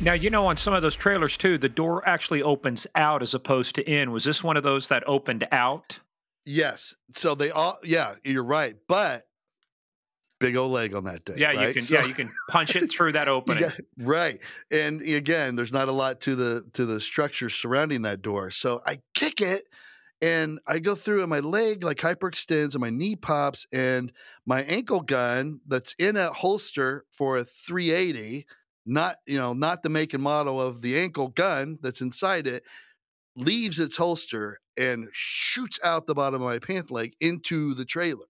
Now, you know, on some of those trailers too, the door actually opens out as opposed to in. Was this one of those that opened out? Yes. So they all, yeah, you're right. But big old leg on that day. Yeah, right? you can. So- yeah, you can punch it through that opening. got- right. And again, there's not a lot to the to the structure surrounding that door. So I kick it and I go through and my leg like hyperextends and my knee pops and my ankle gun that's in a holster for a 380, not you know, not the make and model of the ankle gun that's inside it, leaves its holster and shoots out the bottom of my pant leg into the trailer.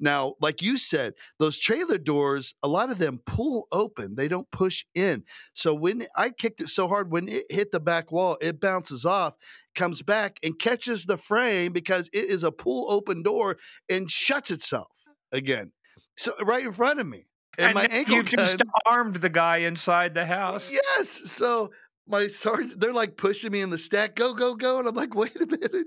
Now, like you said, those trailer doors, a lot of them pull open. They don't push in. So when I kicked it so hard, when it hit the back wall, it bounces off, comes back and catches the frame because it is a pull open door and shuts itself again. So right in front of me. And, my ankle you just gun- armed the guy inside the house. Yes. So my sergeant, they're like pushing me in the stack, go, go, go. And I'm like, wait a minute.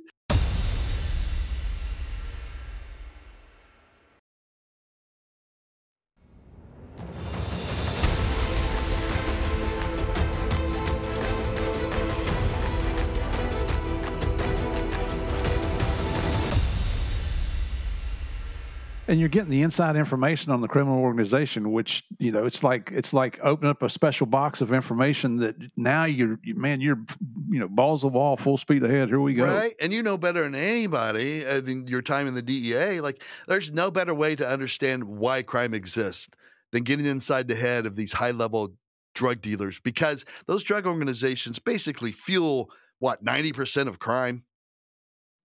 And you're getting the inside information on the criminal organization which you know it's like it's like opening up a special box of information that now you're you- man you're you know balls of wall full speed ahead here we go Right. And you know better than anybody, I mean, your time in the DEA, like there's no better way to understand why crime exists than getting inside the head of these high level drug dealers because those drug organizations basically fuel what, 90% of crime?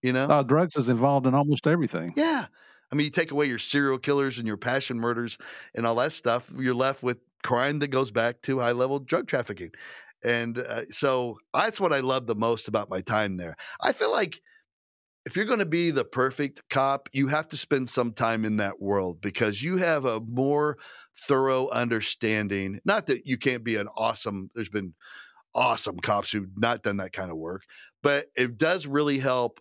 You know? uh, drugs is involved in almost everything Yeah. I mean, you take away your serial killers and your passion murders and all that stuff, you're left with crime that goes back to high level drug trafficking. And uh, so that's what I love the most about my time there. I feel like if you're going to be the perfect cop, you have to spend some time in that world because you have a more thorough understanding. Not that you can't be an awesome, there's been awesome cops who've not done that kind of work, but it does really help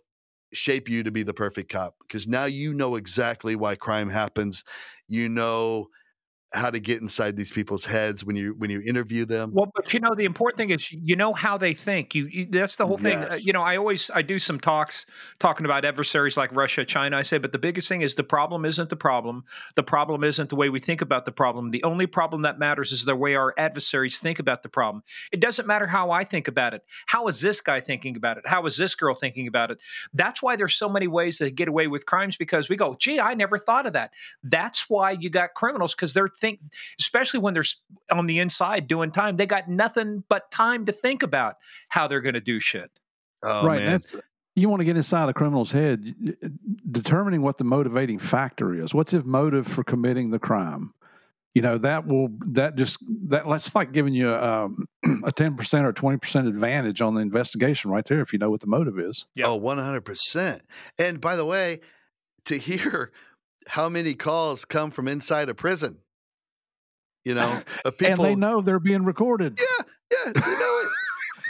shape you to be the perfect cop because now you know exactly why crime happens. You know how to get inside these people's heads when you when you interview them. Well, but you know, the important thing is you know how they think. You, you that's the whole thing. Uh, you know, I always I do some talks talking about adversaries like Russia, China. I say, but the biggest thing is the problem isn't the problem. The problem isn't the way we think about the problem. The only problem that matters is the way our adversaries think about the problem. It doesn't matter how I think about it. How is this guy thinking about it? How is this girl thinking about it? That's why there's so many ways to get away with crimes because we go, gee, I never thought of that. That's why you got criminals because they're think, especially when they're on the inside doing time, they got nothing but time to think about how they're going to do shit. Oh right man. that's you want to get inside the criminal's head y- y- determining what the motivating factor is what's his motive for committing the crime you know that will that just that that's like giving you um, a 10% or 20% advantage on the investigation right there if you know what the motive is Yeah. Oh, 100%. And by the way, to hear how many calls come from inside a prison, you know, of people. and they know they're being recorded Yeah, yeah, they know it.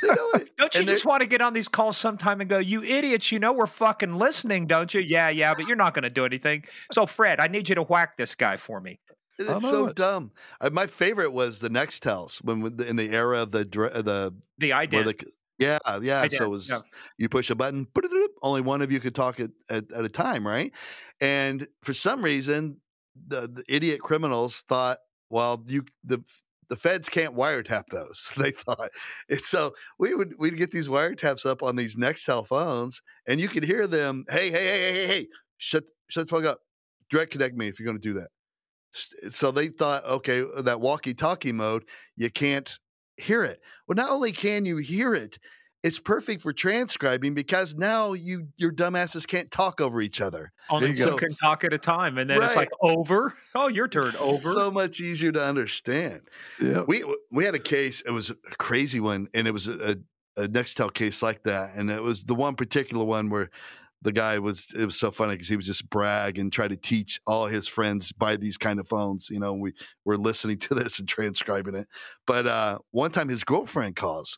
They know it. Don't you And just want to get on these calls sometime and go, you idiots, you know we're fucking listening, don't you? Yeah, yeah, but you're not going to do anything. So, Fred, I need you to whack this guy for me. It's so it. dumb. Uh, my favorite was the Nextels when when the- in the era of the dr- uh, the The where idea. the yeah yeah. So it was yeah. you push a button, boop, only one of you could talk at, at, at a time, right? And for some reason, the, the idiot criminals thought, well, you the the feds can't wiretap those. They thought, and so we would we'd get these wiretaps up on these Nextel phones, and you could hear them, hey hey hey hey hey hey, shut shut the fuck up, direct connect me if you're going to do that. Eh, so they thought, okay, uh, that walkie-talkie mode, you can't hear it. Well, not only can you hear it, it's perfect for transcribing because now you your dumbasses can't talk over each other. Only you one can talk at a time. And then it's like, over? Oh, your turn, It's over. So much easier to understand. yeah We we had a case. It was a crazy one, and it was a, a, a Nextel case like that, and it was the one particular one where the guy was. It was so funny because he was just brag and try to teach all his friends buy these kind of phones. You know, we were listening to this and transcribing it. But uh, one time, his girlfriend calls,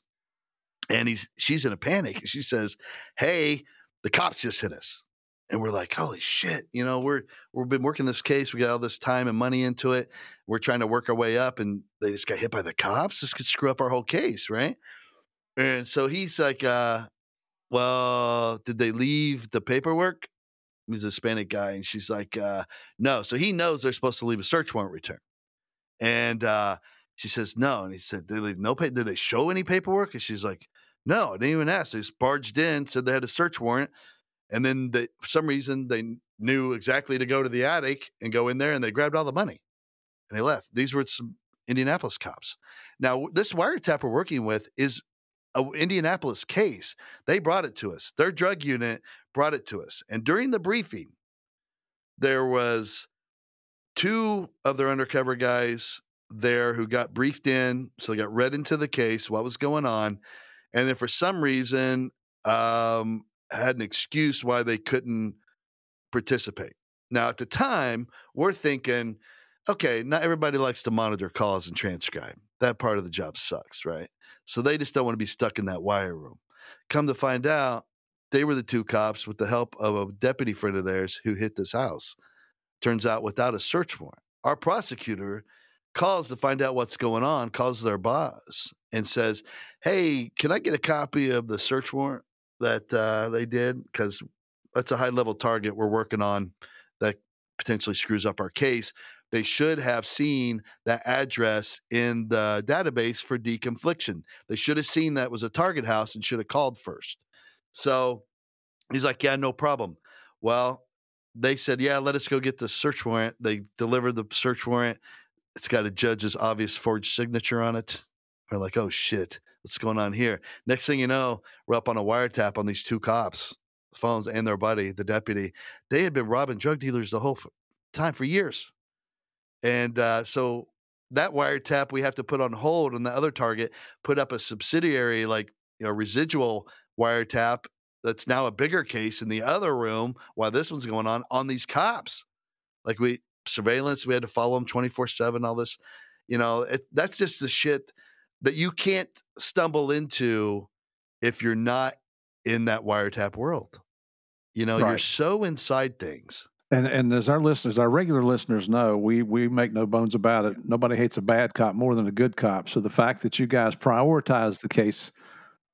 and he's she's in a panic. She says, "Hey, the cops just hit us." and we're like, holy shit, you know, we're we've been working this case, we got all this time and money into it. We're trying to work our way up, and they just got hit by the cops. This could screw up our whole case, right? And so he's like, uh, well, did they leave the paperwork? He's a Hispanic guy, and she's like, uh, no. So he knows they're supposed to leave a search warrant return. And uh, she says, no. And he said, they leave no pay? Did they show any paperwork? And she's like, no, I didn't even ask. They just barged in, said they had a search warrant. And then they, for some reason, they knew exactly to go to the attic and go in there and they grabbed all the money and they left. These were some Indianapolis cops. Now, this wiretap we're working with is a Indianapolis case. They brought it to us. Their drug unit brought it to us. And during the briefing, there was two of their undercover guys there who got briefed in. So they got read into the case, what was going on. And then for some reason, um, had an excuse why they couldn't participate. Now, at the time, we're thinking, okay, not everybody likes to monitor calls and transcribe. That part of the job sucks, right? So they just don't want to be stuck in that wire room. Come to find out, they were the two cops with the help of a deputy friend of theirs who hit this house. Turns out without a search warrant. Our prosecutor calls to find out what's going on, calls their boss and says, Hey, can I get a copy of the search warrant that uh, they did? Because that's a high level target we're working on that potentially screws up our case they should have seen that address in the database for deconfliction. They should have seen that was a target house and should have called first. So he's like, Yeah, no problem. Well, they said, Yeah, let us go get the search warrant. They delivered the search warrant. It's got a judge's obvious forged signature on it. We're like, Oh shit, what's going on here? Next thing you know, we're up on a wiretap on these two cops phones and their buddy, the deputy. They had been robbing drug dealers the whole time for years. And uh, so that wiretap we have to put on hold, and the other target put up a subsidiary, like you know, residual wiretap that's now a bigger case in the other room while this one's going on on these cops. Like we surveillance, we had to follow them twenty four seven. All this, you know, it, that's just the shit that you can't stumble into if you're not in that wiretap world. You know, right. you're so inside things. And and as our listeners, our regular listeners know, we we make no bones about it. Nobody hates a bad cop more than a good cop. So the fact that you guys prioritize the case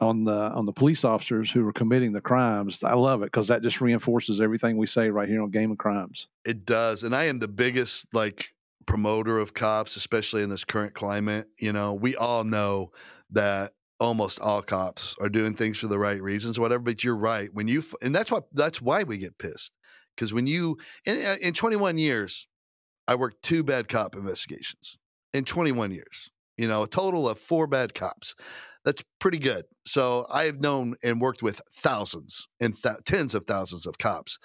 on the on the police officers who are committing the crimes, I love it because that just reinforces everything we say right here on Game of Crimes. It does, and I am the biggest like promoter of cops, especially in this current climate. You know, we all know that almost all cops are doing things for the right reasons, whatever. But you're right when you, and that's what that's why we get pissed because when you, in, uh, in 21 years, I worked two bad cop investigations in 21 years, you know, a total of four bad cops. That's pretty good. So I have known and worked with thousands and th- tens of thousands of cops,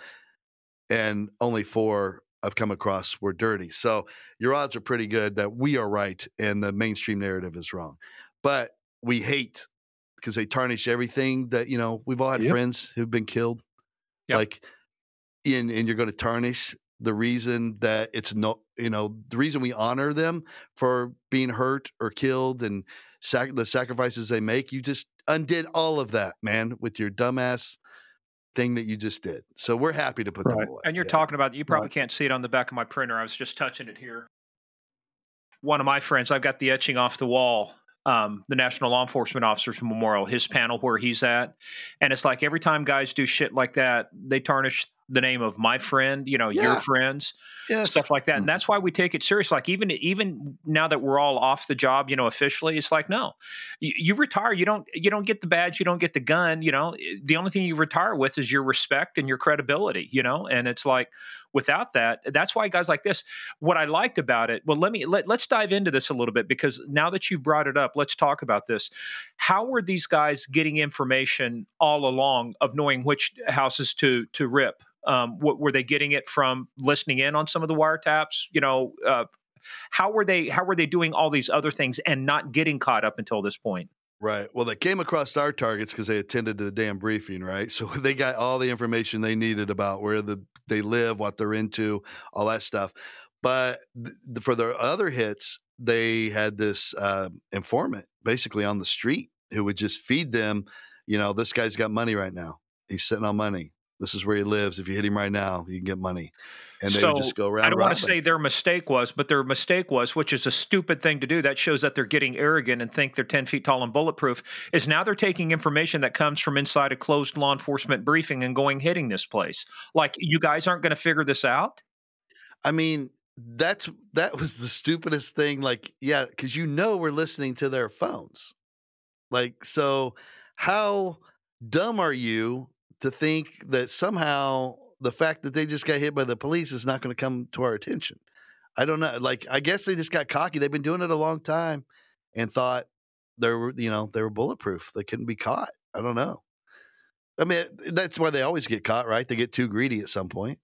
and only four I've come across were dirty. So your odds are pretty good that we are right and the mainstream narrative is wrong. But we hate because they tarnish everything that, you know, we've all had yep. friends who've been killed. Yep. Like and, and you're going to tarnish the reason that it's no you know the reason we honor them for being hurt or killed and sac- the sacrifices they make you just undid all of that man with your dumbass thing that you just did so we're happy to put right. them away and you're yeah. talking about you probably right. can't see it on the back of my printer i was just touching it here one of my friends i've got the etching off the wall um, the National Law Enforcement Officers Memorial, his panel where he's at. And it's like every time guys do shit like that, they tarnish the name of my friend, you know, yeah. your friends, yes. stuff like that. And mm-hmm. that's why we take it serious. Like even even now that we're all off the job, you know, officially, it's like no, you, you, retire, you don't you don't get the badge, you don't get the gun. You know, the only thing you retire with is your respect and your credibility. You know, and it's like without that, that's why guys like this. What I liked about it, well, let me let let's dive into this a little bit because now that you've brought it up, let's talk about this. How were these guys getting information all along of knowing which houses to to rip? Um, what, were they getting it from listening in on some of the wiretaps? You know, uh, how were they how were they doing all these other things and not getting caught up until this point? Right. Well, they came across our targets because they attended to the damn briefing, right? So they got all the information they needed about where the they live, what they're into, all that stuff. But th- for their other hits, they had this uh, informant basically on the street who would just feed them. You know, this guy's got money right now. He's sitting on money This is where he lives. If you hit him right now, you can get money. And they so, just go around. I don't want to say their mistake was, but their mistake was, which is a stupid thing to do. That shows that they're getting arrogant and think they're 10 feet tall and bulletproof. Is now they're taking information that comes from inside a closed law enforcement briefing and going hitting this place. Like, you guys aren't going to figure this out? I mean, that's that was the stupidest thing. Like, yeah, because you know we're listening to their phones. Like, so how dumb are you to think that somehow the fact that they just got hit by the police is not going to come to our attention. I don't know. Like, I guess they just got cocky. They've been doing it a long time and thought they were, you know, they were bulletproof. They couldn't be caught. I don't know. I mean, that's why they always get caught, right? They get too greedy at some point.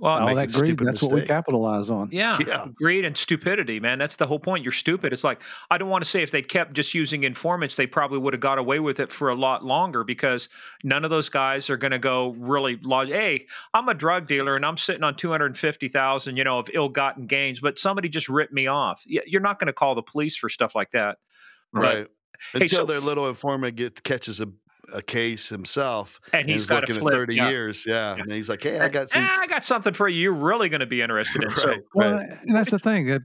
Well, all that greed, that's mistake. what we capitalize on. Yeah, yeah, greed and stupidity, man. That's the whole point. You're stupid. It's like, I don't want to say if they kept just using informants, they probably would have got away with it for a lot longer because none of those guys are going to go really, large. hey, I'm a drug dealer and I'm sitting on 250,000, you know, of ill gotten gains, but somebody just ripped me off. You're not going to call the police for stuff like that. Right. But, Until hey, so, their little informant gets catches a a case himself, and he's, got looking at thirty yeah. years. Yeah. yeah. and he's like, "Hey, I got some. I got something for you. You're really going to be interested in." right, so, well, right. and that's the thing.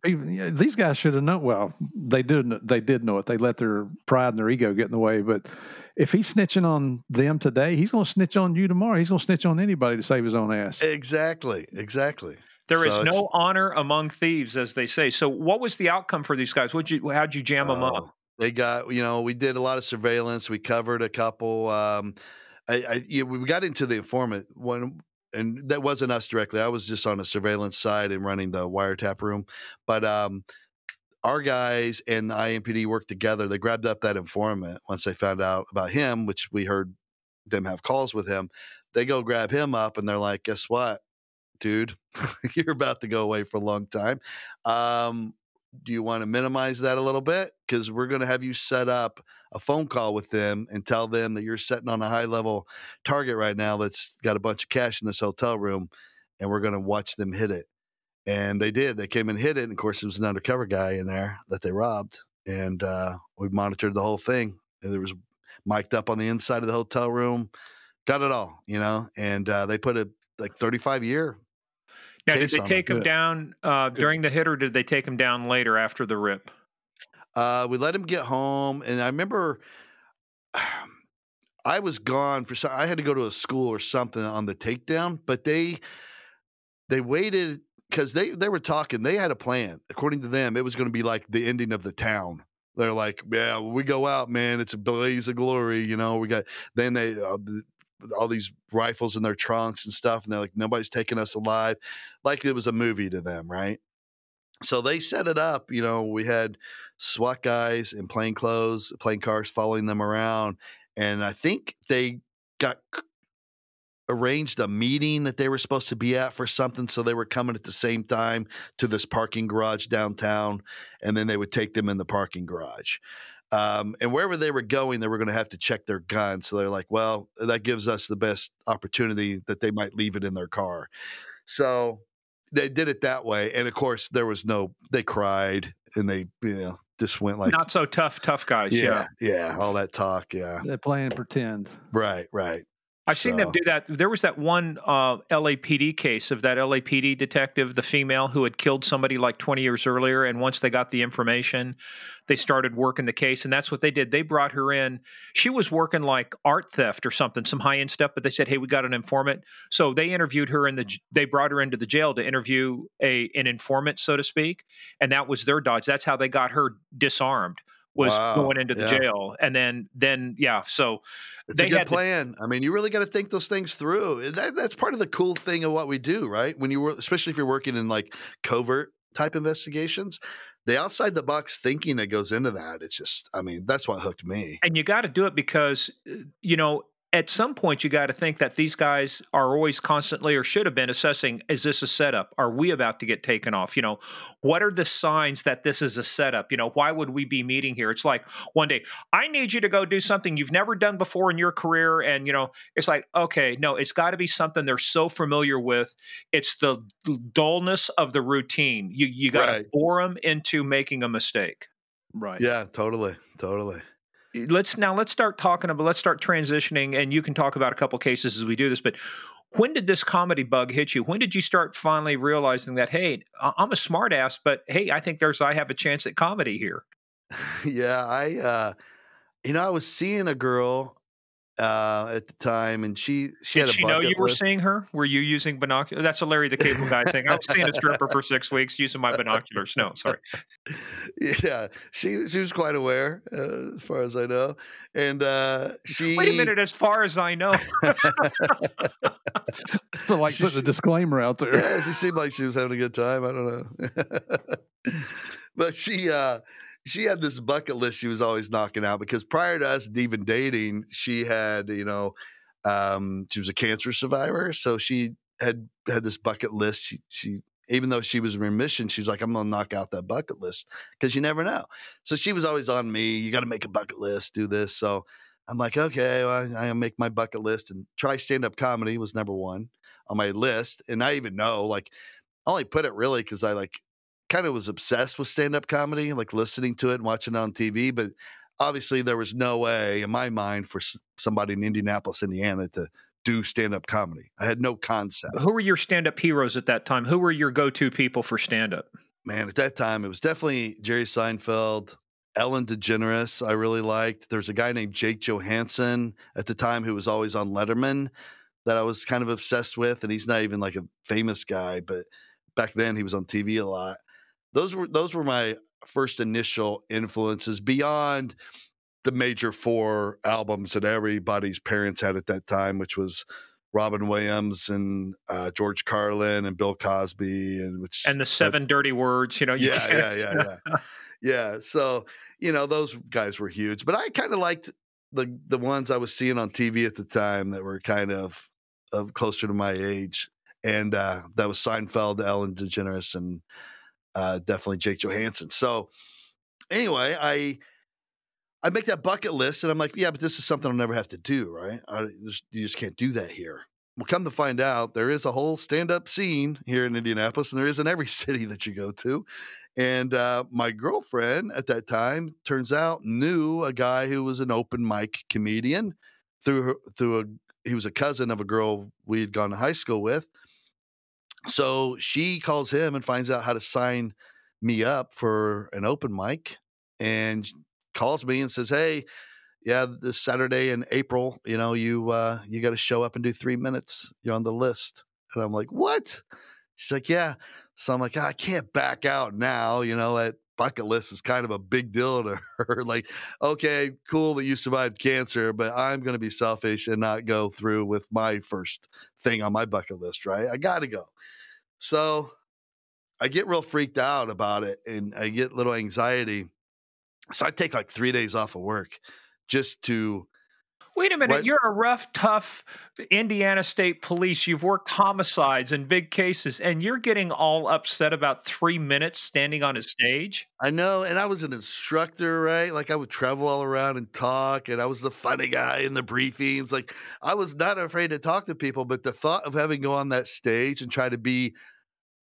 These guys should have known. Well, they did. They did know it. They let their pride and their ego get in the way. But if he's snitching on them today, he's going to snitch on you tomorrow. He's going to snitch on anybody to save his own ass. Exactly. Exactly. There so is no honor among thieves, as they say. So, what was the outcome for these guys? What you? How'd you jam them up? Oh. They got, you know, we did a lot of surveillance. We covered a couple. Um, I, I you know, we got into the informant one, and that wasn't us directly. I was just on a surveillance side and running the wiretap room. But um, our guys and the IMPD worked together. They grabbed up that informant once they found out about him, which we heard them have calls with him. They go grab him up, and they're like, "Guess what, dude? You're about to go away for a long time. Um, do you want to minimize that a little bit? Because we're going to have you set up a phone call with them and tell them that you're sitting on a high level target right now that's got a bunch of cash in this hotel room, and we're going to watch them hit it. And they did. They came and hit it. And of course, it was an undercover guy in there that they robbed. And uh, we monitored the whole thing. And there was mic'd up on the inside of the hotel room, got it all, you know. And uh, they put a like 35 year now, did they take him down uh, during the hit, or did they take him down later after the rip? Uh, we let him get home, and I remember I was gone for some. I had to go to a school or something on the takedown, but they they waited because they they were talking. They had a plan. According to them, it was going to be like the ending of the town. They're like, yeah, we go out, man. It's a blaze of glory, you know. We got then they uh, all these rifles in their trunks and stuff, and they're like, nobody's taking us alive, like it was a movie to them, right? So they set it up. You know, we had SWAT guys in plain clothes, plain cars following them around, and I think they got arranged a meeting that they were supposed to be at for something so they were coming at the same time to this parking garage downtown and then they would take them in the parking garage um, and wherever they were going, they were going to have to check their gun. So they're like, well, that gives us the best opportunity that they might leave it in their car. So they did it that way. And of course, there was no, they cried and they, you know, just went like not so tough, tough guys. Yeah. Yeah. yeah all that talk. Yeah. They're playing pretend. Right. Right. I've so. seen them do that. There was that one uh, LAPD case of that LAPD detective, the female who had killed somebody like 20 years earlier. And once they got the information, they started working the case. And that's what they did. They brought her in. She was working like art theft or something, some high end stuff. But they said, hey, we got an informant. So they interviewed her in the, they brought her into the jail to interview a an informant, so to speak. And that was their dodge. That's how they got her disarmed was wow. going into the yeah. jail and then then yeah so it's a good plan to, i mean you really got to think those things through that, that's part of the cool thing of what we do right when you were especially if you're working in like covert type investigations the outside the box thinking that goes into that it's just i mean that's what hooked me and you got to do it because uh, you know at some point you got to think that these guys are always constantly or should have been assessing is this a setup? Are we about to get taken off? You know what are the signs that this is a setup? You know why would we be meeting here? It's like one day i need you to go do something you've never done before in your career and you know it's like okay no it's got to be something they're so familiar with. It's the dullness of the routine. You you got to right. bore them into making a mistake. Right. Yeah totally totally let's now let's start talking about let's start transitioning and you can talk about a couple cases as we do this but when did this comedy bug hit you? When did you start finally realizing that, hey, I'm a smartass, but hey, I think there's I have a chance at comedy here. yeah, I uh you know, I was seeing a girl uh, at the time, and she she Did had a she know bucket you were seeing her? Were you using binoculars? That's a Larry the Cable Guy thing. I was seeing a stripper for six weeks using my binoculars. No, sorry. yeah, she she was quite aware, uh, as far as I know, and uh, she. Wait a minute. As far as I know, So like She's- putting a disclaimer out there. yeah, she seemed like she was having a good time. I don't know. but she uh she had this bucket list she was always knocking out because prior to us even dating, she had, you know, um she was a cancer survivor. So she had had this bucket list. She she even though she was in remission, she's like, I'm gonna knock out that bucket list because you never know. So she was always on me. You got to make a bucket list, do this. So I'm like, okay, well, I, I make my bucket list and try stand up comedy was number one on my list. And I even know, like, I only put it really because I like kind of was obsessed with stand up comedy, like listening to it and watching it on TV. But obviously, there was no way in my mind for somebody in Indianapolis, Indiana to do stand up comedy. I had no concept. who were your stand-up heroes at that time? Who were your go-to people for stand-up? Man, at that time, it was definitely Jerry Seinfeld. Ellen DeGeneres, I really liked. There's a guy named Jake Johannsen at the time who was always on Letterman that I was kind of obsessed with, and he's not even like a famous guy, but back then he was on TV a lot. Those were those were my first initial influences beyond the major four albums that everybody's parents had at that time, which was Robin Williams and uh, George Carlin and Bill Cosby, and which And the seven dirty words, you know. you yeah, can't- yeah, yeah, yeah, yeah. So you know those guys were huge, but I kind of liked the the ones I was seeing on TV at the time that were kind of, of closer to my age, and uh, that was Seinfeld, Ellen DeGeneres, and uh, definitely Jake Johannsen. So anyway, I. I make that bucket list, and I'm like, yeah, but this is something I'll never have to do, right? I, there's- you just can't do that here. Well, come to find out, there is a whole stand-up scene here in Indianapolis, and there is in every city that you go to. And uh, my girlfriend at that time turns out knew a guy who was an open mic comedian through her, through a he was a cousin of a girl we had gone to high school with. So she calls him and finds out how to sign me up for an open mic, and calls me and says, "Hey, yeah, this Saturday in April, you know, you uh, you got to show up and do three minutes. You're on the list." And I'm like, "What?" She's like, "Yeah." So I'm like, "I can't back out now. You know, that bucket list is kind of a big deal to her. like, okay, cool that you survived cancer, but I'm going to be selfish and not go through with my first thing on my bucket list, right? I got to go. So I get real freaked out about it and I get little anxiety. So I take like three days off of work just to Wait a minute. Right. You're a rough, tough Indiana State Police. You've worked homicides and big cases, and you're getting all upset about three minutes standing on a stage. I know, and I was an instructor, right? Like I would travel all around and talk, and I was the funny guy in the briefings. Like I was not afraid to talk to people, but the thought of having to go on that stage and try to be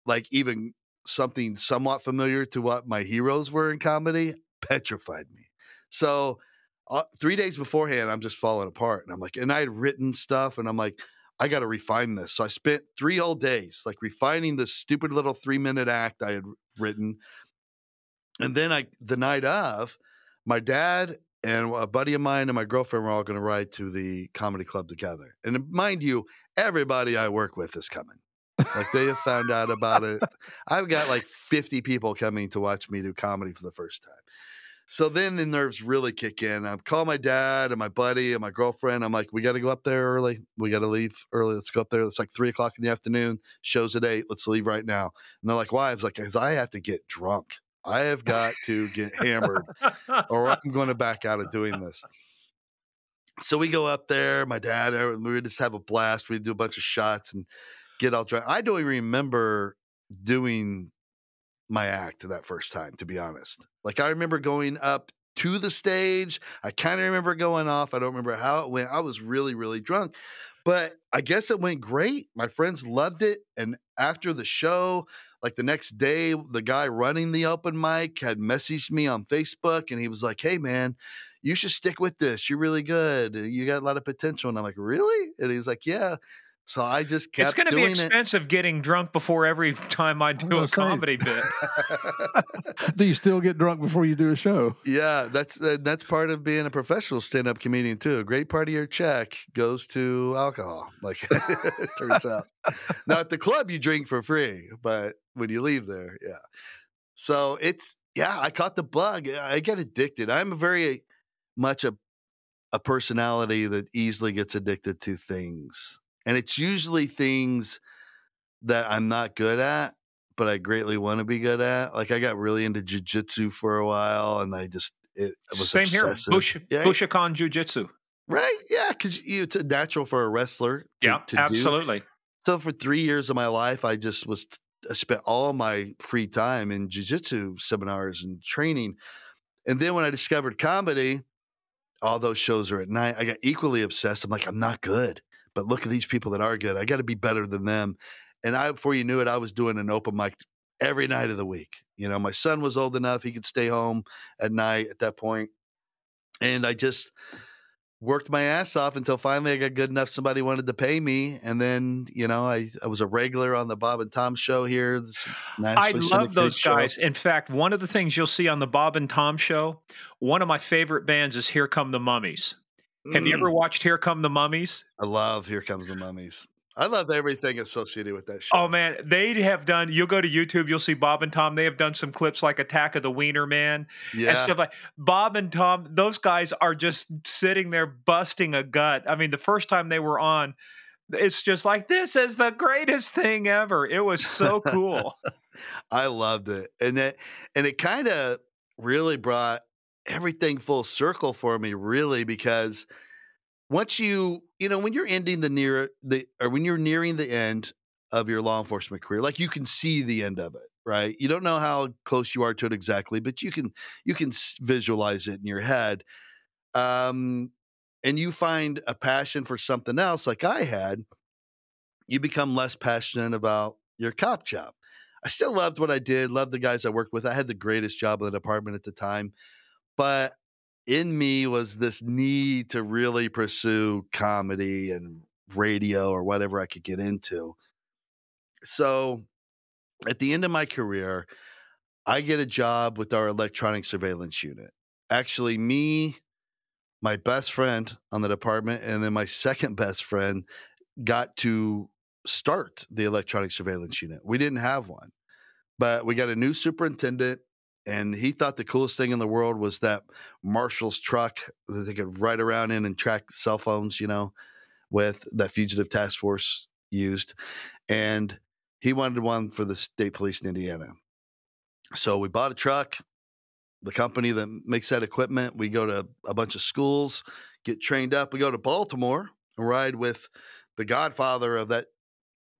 like even something somewhat familiar to what my heroes were in comedy petrified me. So uh, three days beforehand, I'm just falling apart, and I'm like, and I had written stuff, and I'm like, I got to refine this. So I spent three whole days like refining this stupid little three minute act I had written and then I, the night of, my dad and a buddy of mine and my girlfriend were all going to ride to the comedy club together. And mind you, everybody I work with is coming. Like they have found out about it. I've got like 50 people coming to watch me do comedy for the first time. So then the nerves really kick in. I call my dad and my buddy and my girlfriend. I'm like, we got to go up there early. We got to leave early. Let's go up there. It's like three o'clock in the afternoon. Shows at eight. Let's leave right now. And they're like, why? I was like, because I have to get drunk. I have got to get hammered or I'm going to back out of doing this. So we go up there, my dad, and we just have a blast. We do a bunch of shots and get all drunk. I don't even remember doing my act that first time, to be honest. Like I remember going up to the stage. I kind of remember going off. I don't remember how it went. I was really, really drunk. But I guess it went great. My friends loved it. And after the show, like the next day, the guy running the open mic had messaged me on Facebook and he was like, Hey, man, you should stick with this. You're really good. You got a lot of potential. And I'm like, Really? And he's like, Yeah. So I just kept it. it's going to be doing expensive getting drunk before every time I do a say- comedy bit. Do you still get drunk before you do a show? yeah, that's uh, that's part of being a professional stand-up comedian too. A great part of your check goes to alcohol. Like it turns out. Now at the club you drink for free, but when you leave there, yeah. So it's yeah, I caught the bug. I get addicted. I'm a very much a a personality that easily gets addicted to things. And it's usually things that I'm not good at, but I greatly want to be good at. Like I got really into jujitsu for a while and I just it, was Same here. obsessive. Bush, Yeah. Bushikan Jiu Jitsu. Right? Yeah, because you, it's natural for a wrestler. To, Yeah, to do. absolutely. So for three years of my life, I just was I spent all my free time in jujitsu seminars and training. And then when I discovered comedy, all those shows are at night. I got equally obsessed. I'm like, I'm not good, but look at these people that are good. I got to be better than them. And I, before you knew it, I was doing an open mic every night of the week. You know, my son was old enough; he could stay home at night at that point. and I just worked my ass off until finally I got good enough. Somebody wanted to pay me, and then you know I I was a regular on the Bob and Tom show here. I love those show. guys. In fact, one of the things you'll see on the Bob and Tom show, one of my favorite bands is Here Come the Mummies. Have you Mm, ever watched Here Come the Mummies? I love Here Comes the Mummies. I love everything associated with that show. Oh man, they have done. You'll go to YouTube, you'll see Bob and Tom. They have done some clips like Attack of the Wiener Man and yeah, stuff like. Bob and Tom, those guys are just sitting there busting a gut. I mean, the first time they were on, it's just like this is the greatest thing ever. It was so cool. I loved it, and it and it kind of really brought everything full circle for me, really, because once you you know when you're ending the near the or when you're nearing the end of your law enforcement career, like you can see the end of it, right? You don't know how close you are to it exactly, but you can you can visualize it in your head. Um, and you find a passion for something else, like I had. You become less passionate about your cop job. I still loved what I did, loved the guys I worked with. I had the greatest job in the department at the time. But in me was this need to really pursue comedy and radio or whatever I could get into. So at the end of my career, I get a job with our electronic surveillance unit. Actually, me, my best friend on the department, and then my second best friend got to start the electronic surveillance unit. We didn't have one, but we got a new superintendent, and he thought the coolest thing in the world was that Marshals' truck that they could ride around in and track cell phones, you know, with that fugitive task force used. And he wanted one for the state police in Indiana. So we bought a truck. The company that makes that equipment, we go to a bunch of schools, get trained up. We go to Baltimore and ride with the godfather of that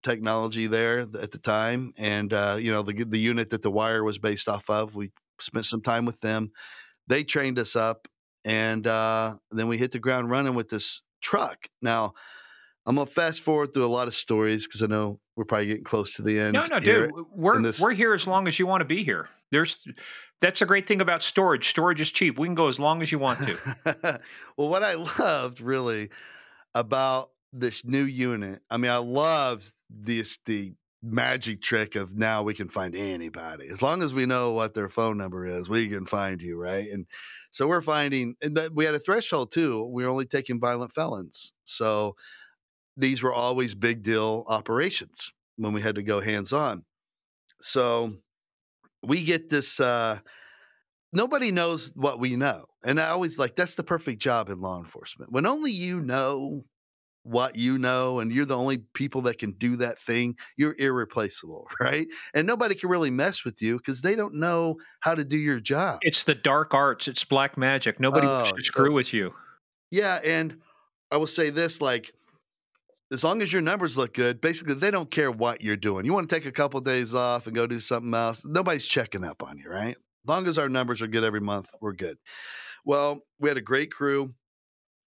technology there at the time, and uh, you know the the unit that the wire was based off of. We spent some time with them. They trained us up, and uh, then we hit the ground running with this truck. Now, I'm gonna fast forward through a lot of stories because I know we're probably getting close to the end. No, no, dude. We're this- we're here as long as you want to be here. There's that's a great thing about storage. Storage is cheap. We can go as long as you want to. well, what I loved really about this new unit, I mean, I loved this the magic trick of now we can find anybody as long as we know what their phone number is we can find you right and so we're finding and we had a threshold too we were only taking violent felons so these were always big deal operations when we had to go hands on so we get this uh nobody knows what we know. And I always like that's the perfect job in law enforcement. When only you know what you know and you're the only people that can do that thing, you're irreplaceable, right? And nobody can really mess with you because they don't know how to do your job. it's the dark arts. It's black magic. Nobody wants Oh, to so- screw with you. Yeah, and I will say this like as long as your numbers look good, basically they don't care what you're doing. You want to take a couple days off and go do something else, nobody's checking up on you, right? As long as our numbers are good every month, we're good. Well, we had a great crew.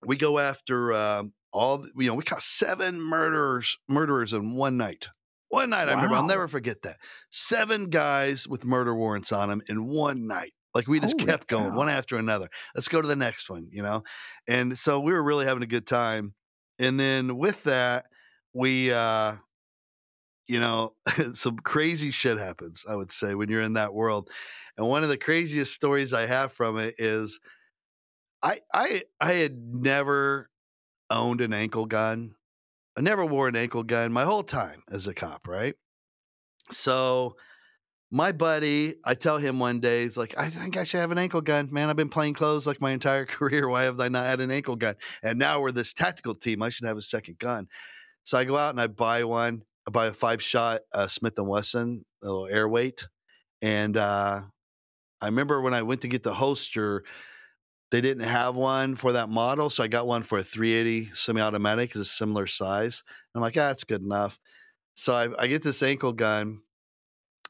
We go after um, all, you know, we caught seven murderers, murderers in one night. One night, I remember. I'll never forget that. Seven guys with murder warrants on them in one night. Like we just Holy kept going, cow. one after another. Let's go to the next one, you know. And so we were really having a good time. And then with that, we uh you know some crazy shit happens i would say when you're in that world and one of the craziest stories i have from it is i i i had never owned an ankle gun i never wore an ankle gun my whole time as a cop right so my buddy, I tell him one day, he's like, I think I should have an ankle gun. Man, I've been playing clothes like my entire career. Why have I not had an ankle gun? And now we're this tactical team. I should have a second gun. So I go out and I buy one. I buy a five shot uh, Smith and Wesson, a little Airweight. And uh, I remember when I went to get the holster, they didn't have one for that model. So I got one for a 380 semi automatic, it's a similar size. I'm like, ah, that's good enough. So I, I get this ankle gun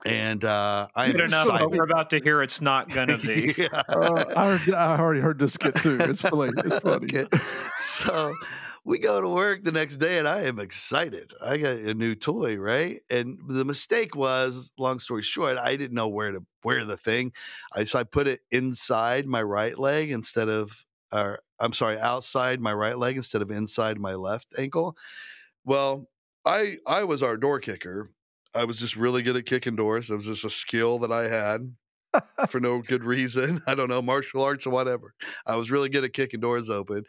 and uh, I good enough. But we're about to hear it's not gonna be. yeah. uh, I, heard, I already heard this skit too. It's funny. It's funny. Okay. So we go to work the next day, and I am excited. I got a new toy, right? And the mistake was, long story short, I didn't know where to wear the thing. I so I put it inside my right leg instead of, or I'm sorry, outside my right leg instead of inside my left ankle. Well, I I was our door kicker I was just really good at kicking doors. It was just a skill that I had for no good reason. I don't know, martial arts or whatever. I was really good at kicking doors open.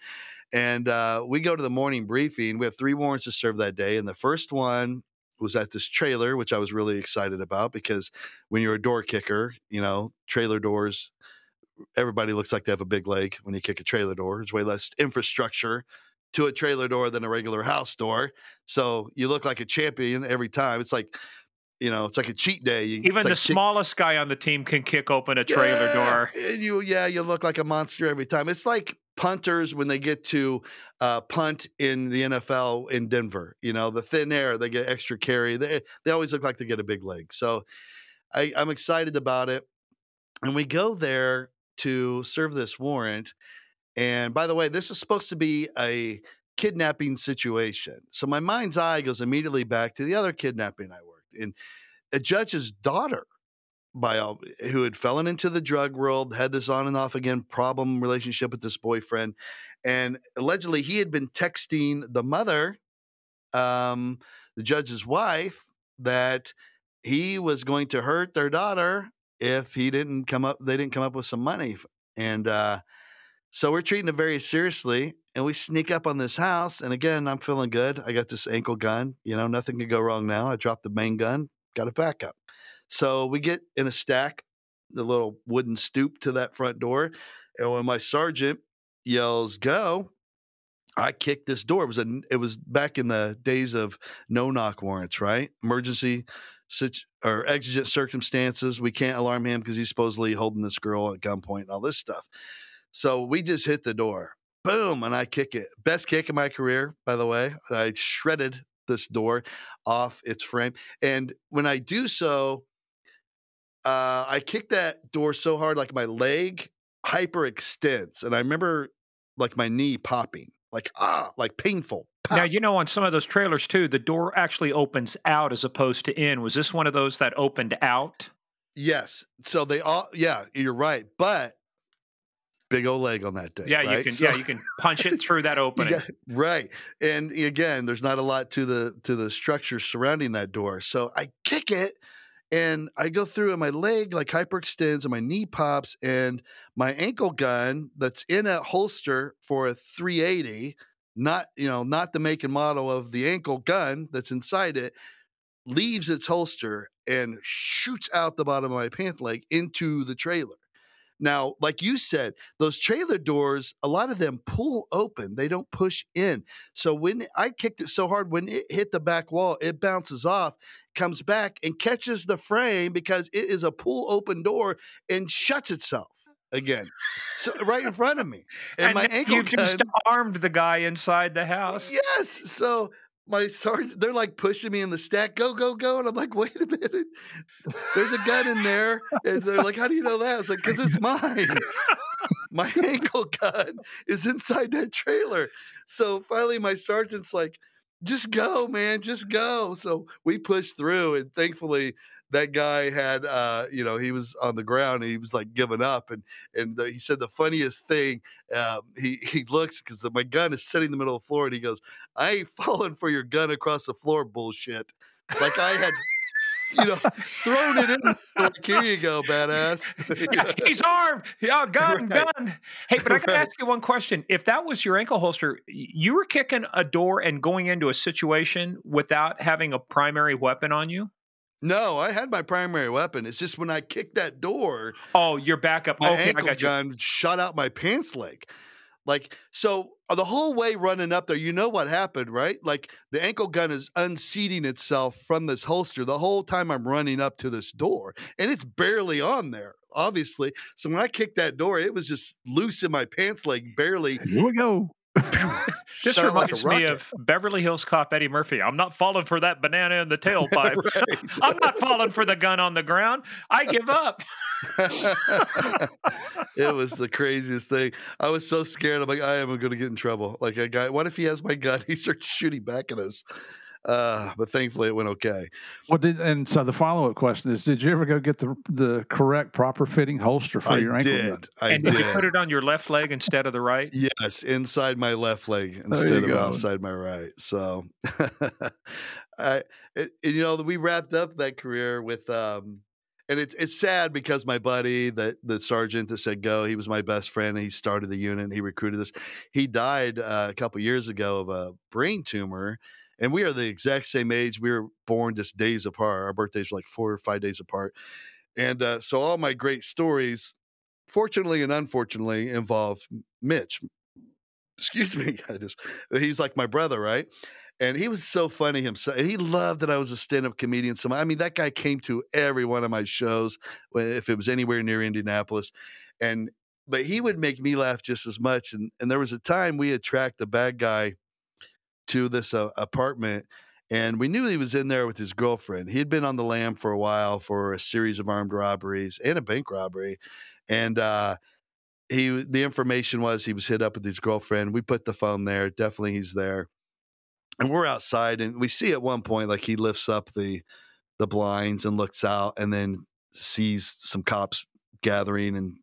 And uh, we go to the morning briefing. We have three warrants to serve that day. And the first one was at this trailer, which I was really excited about because when you're a door kicker, you know, trailer doors, everybody looks like they have a big leg when you kick a trailer door. There's way less infrastructure to a trailer door than a regular house door. So you look like a champion every time. It's like, you know, it's like a cheat day. You, Even the like smallest guy on the team can kick open a trailer yeah, door. And you, yeah, you look like a monster every time. It's like punters when they get to uh, punt in the NFL in Denver. You know, the thin air, they get extra carry. They they always look like they get a big leg. So I, I'm excited about it. And we go there to serve this warrant and by the way, this is supposed to be a kidnapping situation. So my mind's eye goes immediately back to the other kidnapping I worked in. A judge's daughter, by all, who had fallen into the drug world, had this on and off again problem relationship with this boyfriend, and allegedly he had been texting the mother, um, the judge's wife, that he was going to hurt their daughter if he didn't come up. They didn't come up with some money, and uh, so we're treating it very seriously, and we sneak up on this house. And again, I'm feeling good. I got this ankle gun. You know, nothing could go wrong now. I dropped the main gun, got a backup. So we get in a stack, the little wooden stoop to that front door. And when my sergeant yells, go, I kicked this door. It was a, it was back in the days of no knock warrants, right? Emergency such or exigent circumstances. We can't alarm him because he's supposedly holding this girl at gunpoint and all this stuff. So we just hit the door, boom, and I kick it. Best kick of my career, by the way. I shredded this door off its frame. And when I do so, uh, I kick that door so hard, like my leg hyperextends. And I remember like my knee popping, like ah, like painful. Pop. Now, you know, on some of those trailers too, the door actually opens out as opposed to in. Was this one of those that opened out? Yes. So they all, yeah, you're right. But big old leg on that day. Yeah, right? you can. So, yeah, you can punch it through that opening. Got, right, and again, there's not a lot to the to the structure surrounding that door. So I kick it, and I go through, and my leg like hyperextends, and my knee pops, and my ankle gun that's in a holster for a 380, not you know not the make and model of the ankle gun that's inside it, leaves its holster and shoots out the bottom of my pant leg into the trailer. Now, like you said, those trailer doors, a lot of them pull open, they don't push in. So when I kicked it so hard, when it hit the back wall, it bounces off, comes back, and catches the frame because it is a pull open door and shuts itself again. So right in front of me. And, and my ankle you just gun, armed the guy inside the house. Yes. So my sergeant, they're like pushing me in the stack, go, go, go. And I'm like, wait a minute. There's a gun in there. And they're like, how do you know that? I was like, because it's mine. my ankle gun is inside that trailer. So finally, my sergeant's like, just go, man, just go. So we pushed through, and thankfully that guy had uh you know he was on the ground and he was like giving up and and the, he said the funniest thing um he he looks because my gun is sitting in the middle of the floor and he goes i ain't falling for your gun across the floor bullshit. Like i had you know thrown it in like here you go badass. Yeah, he's armed. Yeah gun Right. gun. Hey but i gotta Right. ask you one question. If that was your ankle holster you were kicking a door and going into a situation without having a primary weapon on you no i had my primary weapon it's just when i kicked that door oh your backup my okay i ankle got you gun shot out my pants leg. Like, so uh, the whole way running up there, you know what happened, right? Like, the ankle gun is unseating itself from this holster the whole time I'm running up to this door, and it's barely on there, obviously. So when I kicked that door, it was just loose in my pants leg, barely. Here we go. this out like reminds me of beverly hills cop eddie murphy i'm not falling for that banana in the tailpipe Right. i'm not falling for the gun on the ground i give up it was the craziest thing. I was so scared. I'm like, I am going to get in trouble. Like a guy, what if he has my gun? He starts shooting back at us. Uh, but thankfully, it went okay. Well, did and so the follow up question is: Did you ever go get the the correct, proper fitting holster for I your ankle did. gun? I and did. did you put it on your left leg instead of the right Yes, inside my left leg instead of go. outside my right. So, I, it, and, you know, we wrapped up that career with, um, and it's it's sad because my buddy, the the sergeant that said go, he was my best friend. And he started the unit. And he recruited us. He died uh, a couple years ago of a brain tumor, and we are the exact same age. We were born just days apart. Our birthdays were like four or five days apart, and uh, so all my great stories, fortunately and unfortunately, involve Mitch. Excuse me, just he's like my brother, right? And he was so funny himself. And he loved that I was a stand-up comedian. So I mean, that guy came to every one of my shows if it was anywhere near Indianapolis. And but he would make me laugh just as much. And and there was a time we had tracked the bad guy to this uh, apartment and we knew he was in there with his girlfriend. He had been on the lam for a while for a series of armed robberies and a bank robbery. And uh he the information was he was hit up with his girlfriend. We put the phone there. Definitely he's there. And we're outside and we see at one point like he lifts up the the blinds and looks out and then sees some cops gathering and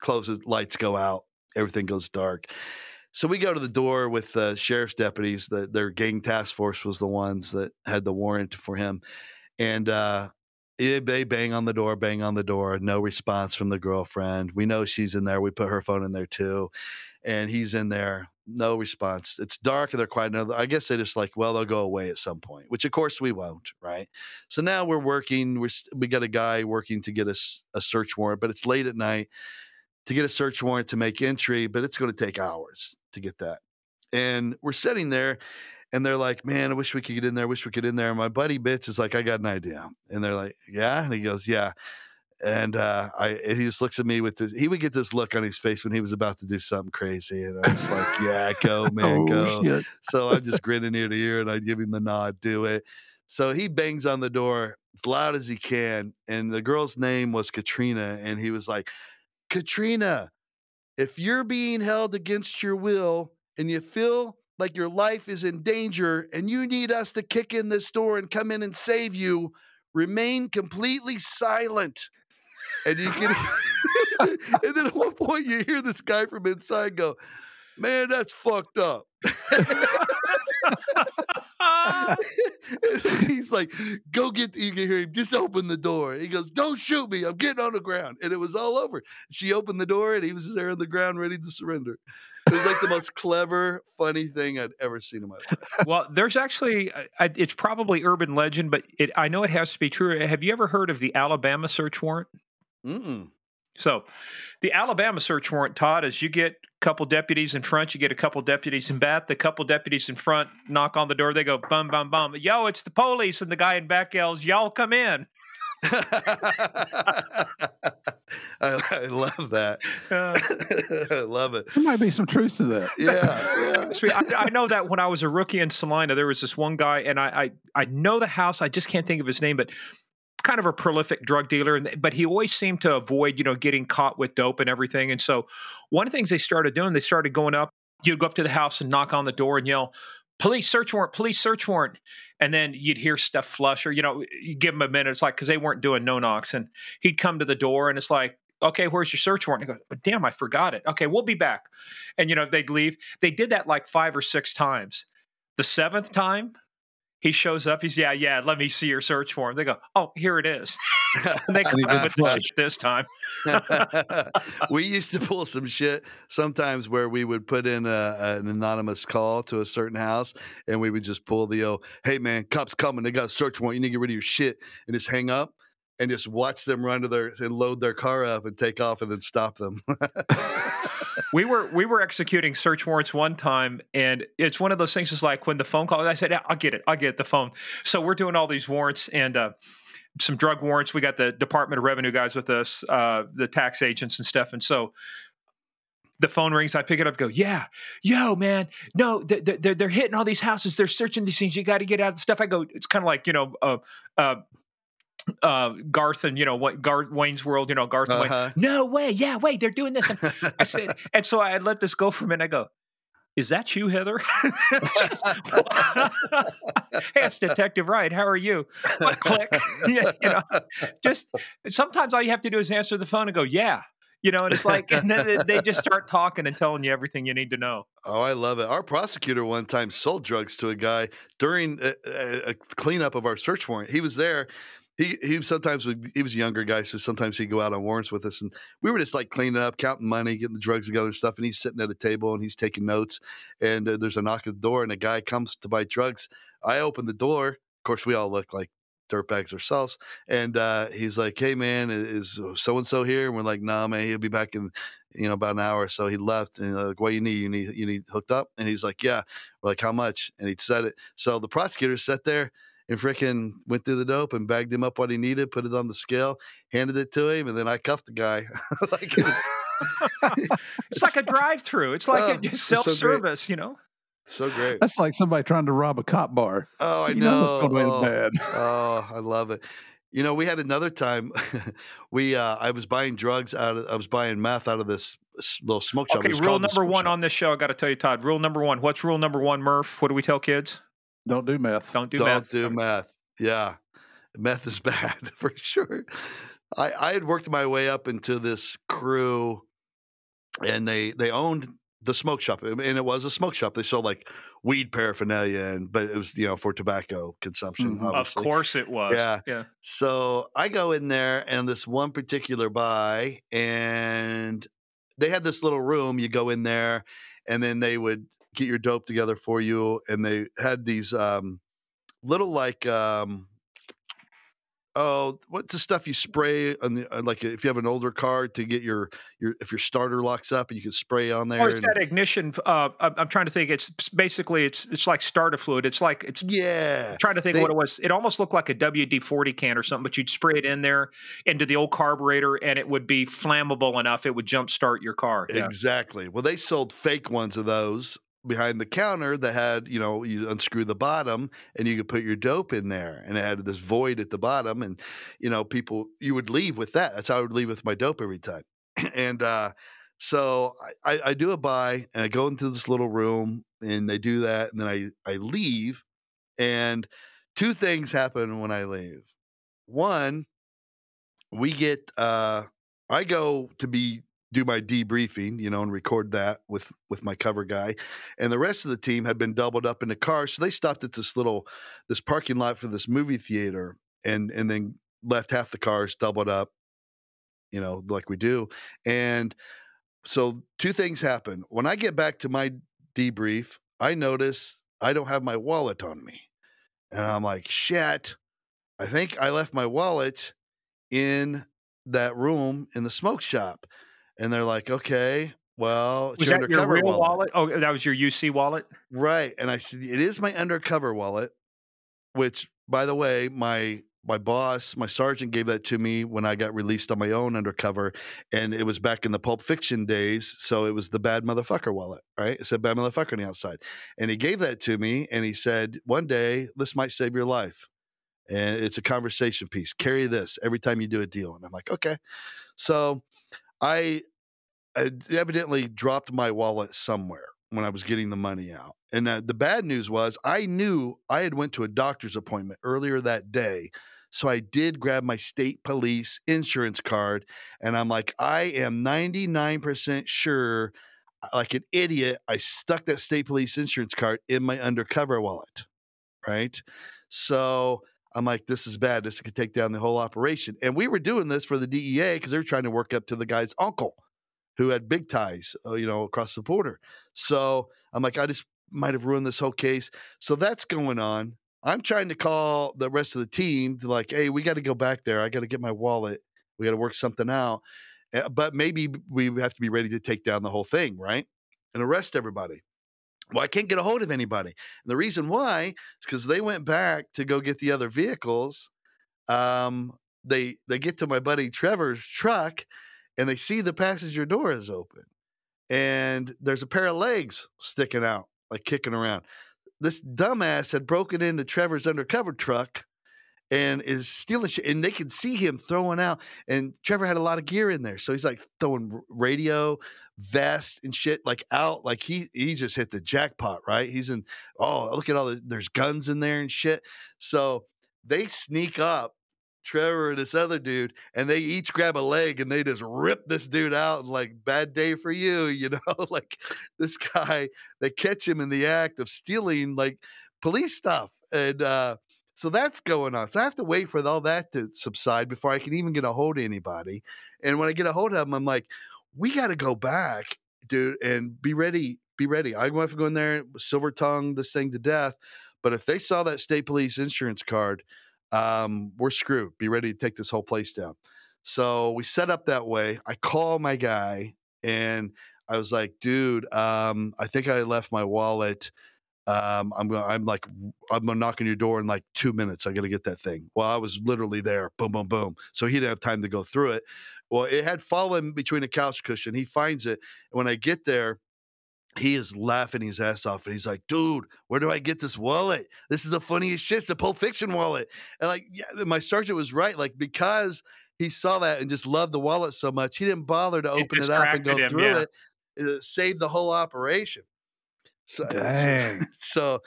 closes lights go out. Everything goes dark. So we go to the door with the sheriff's deputies. The, their gang task force was the ones that had the warrant for him. And uh, it- they bang on the door, bang on the door. No response from the girlfriend. We know she's in there. We put her phone in there too. And he's in there. No response. It's dark and they're quiet. Now, I guess they just like, well, they'll go away at some point, which of course we won't, right? So now we're working. We're, we got a guy working to get us a search warrant, but it's late at night to get a search warrant to make entry, but it's going to take hours to get that. And we're sitting there and they're like, man, I wish we could get in there. I wish we could get in there. And my buddy Mitch is like, I got an idea. And they're like, yeah. And he goes, yeah. And uh, I, and he just looks at me with this. He would get this look on his face when he was about to do something crazy, and I was like, "Yeah, go, man, oh, go." shit. So I'm just grinning ear to ear, and I give him the nod, do it. So he bangs on the door as loud as he can, and the girl's name was Katrina, and he was like, Katrina, if you're being held against your will and you feel like your life is in danger and you need us to kick in this door and come in and save you, remain completely silent. And you can, and then at one point you hear this guy from inside go, Man, that's fucked up. Ah, And then he's like, go get, you can hear him, just open the door. He goes, don't shoot me. I'm getting on the ground. And it was all over. She opened the door and he was there on the ground ready to surrender. It was like the most clever, funny thing I'd ever seen in my life. well, there's actually, uh, I- it's probably urban legend, but it, I know it has to be true. Have you ever heard of the Alabama search warrant? Mm-mm. So, the Alabama search warrant, Todd, is you get a couple deputies in front, you get a couple deputies in back. The couple deputies in front knock on the door. They go, bum, bum, bum. Yo, it's the police. And the guy in back yells, y'all come in. I, I love that. Uh, I love it. There might be some truth to that. Yeah. yeah. Sweet. I, I know that when I was a rookie in Salina, there was this one guy, and I, I I know the house. I just can't think of his name, but kind of a prolific drug dealer. But he always seemed to avoid, you know, getting caught with dope and everything. And so one of the things they started doing, they started going up. You'd go up to the house and knock on the door and yell, police search warrant, police search warrant. And then you'd hear stuff flush, or you know, you give him a minute. It's like because they weren't doing no knocks, and he'd come to the door, and it's like, okay, where's your search warrant? He goes, oh, damn, I forgot it. Okay, we'll be back. And you know, they'd leave. They did that like five or six times. The seventh time, he shows up. He's yeah, yeah. Let me see your search warrant. They go, oh, here it is. they come with the this time. we used to pull some shit sometimes where we would put in a, an anonymous call to a certain house, and we would just pull the oh, hey man, cops coming. They got a search warrant. You need to get rid of your shit, and just hang up and just watch them run to their and load their car up and take off and then stop them. we were we were executing search warrants one time, and it's one of those things. Is like when the phone call. I said, "I'll get it. I'll get the phone." So we're doing all these warrants and. uh some drug warrants. We got the Department of Revenue guys with us, uh, the tax agents and stuff. And so the phone rings. I pick it up. Go, yeah, yo, man, no, they're, they're hitting all these houses. They're searching these things. You got to get out of the stuff. I go, it's kind of like you know, uh, uh, uh, Garth and you know what Garth Wayne's World, you know Garth uh-huh. Wayne. No way, yeah, wait, they're doing this. And I said, and so I let this go for a minute. I go, is that you, Heather? hey, it's Detective Wright. How are you? click. yeah, you know, just sometimes all you have to do is answer the phone and go, yeah. You know, and it's like, and then they just start talking and telling you everything you need to know. Oh, I love it. Our prosecutor one time sold drugs to a guy during a, a cleanup of our search warrant. He was there he he sometimes he was a younger guy, so sometimes he'd go out on warrants with us, and we were just like cleaning up, counting money, getting the drugs together and stuff. And he's sitting at a table and he's taking notes. And uh, there's a knock at the door, and a guy comes to buy drugs. I open the door. Of course, we all look like dirtbags ourselves. And uh, he's like, "Hey, man, is so and so here?" And we're like, "Nah, man, he'll be back in you know about an hour." So he left, and like, "What you need? You need you need hooked up?" And he's like, "Yeah." We're like, "How much?" And he said it. So the prosecutor sat there and freaking went through the dope and bagged him up what he needed, put it on the scale, handed it to him, and then I cuffed the guy. like it was, it's like a drive-through. It's like oh, a self-service, so you know. So great. That's like somebody trying to rob a cop bar. Oh, I you know. know oh, bad. oh, I love it. You know, we had another time. we uh, I was buying drugs out of I was buying meth out of this little smoke shop. Okay, rule number one shop. on this show. I got to tell you, Todd. Rule number one. What's rule number one, Murph? What do we tell kids? Don't do meth. Don't do Don't meth. do meth. Yeah. Meth is bad for sure. I, I had worked my way up into this crew and they they owned the smoke shop and it was a smoke shop. They sold like weed paraphernalia and but it was, you know, for tobacco consumption. Mm-hmm. Of course it was. Yeah. Yeah. So I go in there and this one particular buy and they had this little room. You go in there and then they would get your dope together for you. And they had these um, little like um, oh, what's the stuff you spray on the uh, like if you have an older car to get your your if your starter locks up and you can spray on there. Or it's and, that ignition. Uh, I'm trying to think. It's basically it's it's like starter fluid. It's like it's yeah. I'm trying to think they, what it was. It almost looked like a WD 40 can or something, but you'd spray it in there into the old carburetor, and it would be flammable enough it would jump start your car. Yeah. Exactly. Well, they sold fake ones of those behind the counter that had, you know, you unscrew the bottom and you could put your dope in there and it had this void at the bottom. And, you know, people, you would leave with that. That's how I would leave with my dope every time. and, uh, so I, I do a buy and I go into this little room and they do that. And then I, I leave and two things happen when I leave. One, we get, uh, I go to be do my debriefing, you know, and record that with with my cover guy. And the rest of the team had been doubled up in the car, so they stopped at this little this parking lot for this movie theater, and and then left half the cars doubled up, you know, like we do. And so two things happen. When I get back to my debrief, I notice I don't have my wallet on me, and I'm like, shit. I think I left my wallet in that room in the smoke shop and they're like, okay, well, was that your real wallet. wallet? Oh, that was your UC wallet, right? And I said, it is my undercover wallet, which, by the way, my my boss, my sergeant gave that to me when I got released on my own undercover, and it was back in the Pulp Fiction days. So it was the bad motherfucker wallet, right? It said bad motherfucker on the outside, and he gave that to me, and he said, one day this might save your life, and it's a conversation piece. Carry this every time you do a deal, and I'm like, okay, so I, I evidently dropped my wallet somewhere. when I was getting the money out. And uh, the bad news was I knew I had went to a doctor's appointment earlier that day. So I did grab my state police insurance card and I'm like I am 99% sure like an idiot I stuck that state police insurance card in my undercover wallet. Right? So I'm like, this is bad. This could take down the whole operation. And we were doing this for the DEA because they were trying to work up to the guy's uncle who had big ties, uh, you know, across the border. So I'm like, I just might have ruined this whole case. So that's going on. I'm trying to call the rest of the team to like, hey, we got to go back there. I got to get my wallet. We got to work something out. Uh, but maybe we have to be ready to take down the whole thing, right? And arrest everybody. Well, I can't get a hold of anybody. And the reason why is because they went back to go get the other vehicles. Um, they they get to my buddy Trevor's truck and they see the passenger door is open and there's a pair of legs sticking out, like kicking around. This dumbass had broken into Trevor's undercover truck and is stealing shit. And they could see him throwing out. And Trevor had a lot of gear in there. So he's like throwing radio, vest, and shit like out. Like he he just hit the jackpot, right? He's in, oh, look at all the there's guns in there and shit. So they sneak up Trevor and this other dude, and they each grab a leg and they just rip this dude out and like bad day for you, you know, like this guy, they catch him in the act of stealing like police stuff. And uh so that's going on. So I have to wait for all that to subside before I can even get a hold of anybody. And when I get a hold of them, I'm like, we got to go back, dude, and be ready. Be ready. I'm going to have to go in there, silver tongue this thing to death. But if they saw that state police insurance card, um, we're screwed. Be ready to take this whole place down. So we set up that way. I call my guy and I was like, dude, um, I think I left my wallet. Um, I'm going I'm like, I'm gonna knock on your door in like two minutes. I gotta get that thing. Well, I was literally there, boom, boom, boom. So he didn't have time to go through it. Well, it had fallen between a couch cushion. He finds it. And when I get there, he is laughing his ass off and he's like, dude, where do I get this wallet? This is the funniest shit. It's the Pulp Fiction wallet. And like, yeah, my sergeant was right. Like, because he saw that and just loved the wallet so much, he didn't bother to open it, it up and go him, through yeah. it. It saved the whole operation. So, Dang. so,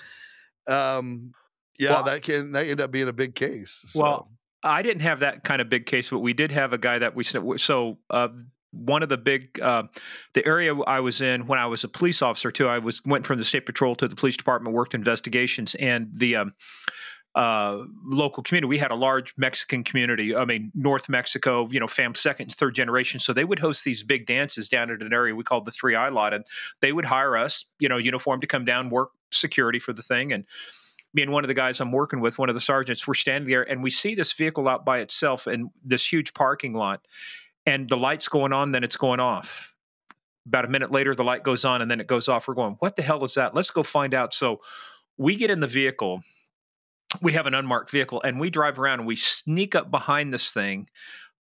um, yeah, well, that can that ended up being a big case. So. Well, I didn't have that kind of big case, but we did have a guy that we so uh, one of the big uh, the area I was in when I was a police officer too. I was went from the state patrol to the police department, worked investigations, and the um, uh, local community. We had a large Mexican community. I mean, North Mexico, you know, fam second, third generation. So they would host these big dances down at an area we called the Three Eye Lot, and they would hire us, you know, uniform to come down, work security for the thing, and me and one of the guys I'm working with, one of the sergeants, we're standing there and we see this vehicle out by itself in this huge parking lot and the light's going on, then it's going off. About a minute later, the light goes on and then it goes off. We're going, what the hell is that? Let's go find out. So we get in the vehicle. We have an unmarked vehicle and we drive around and we sneak up behind this thing.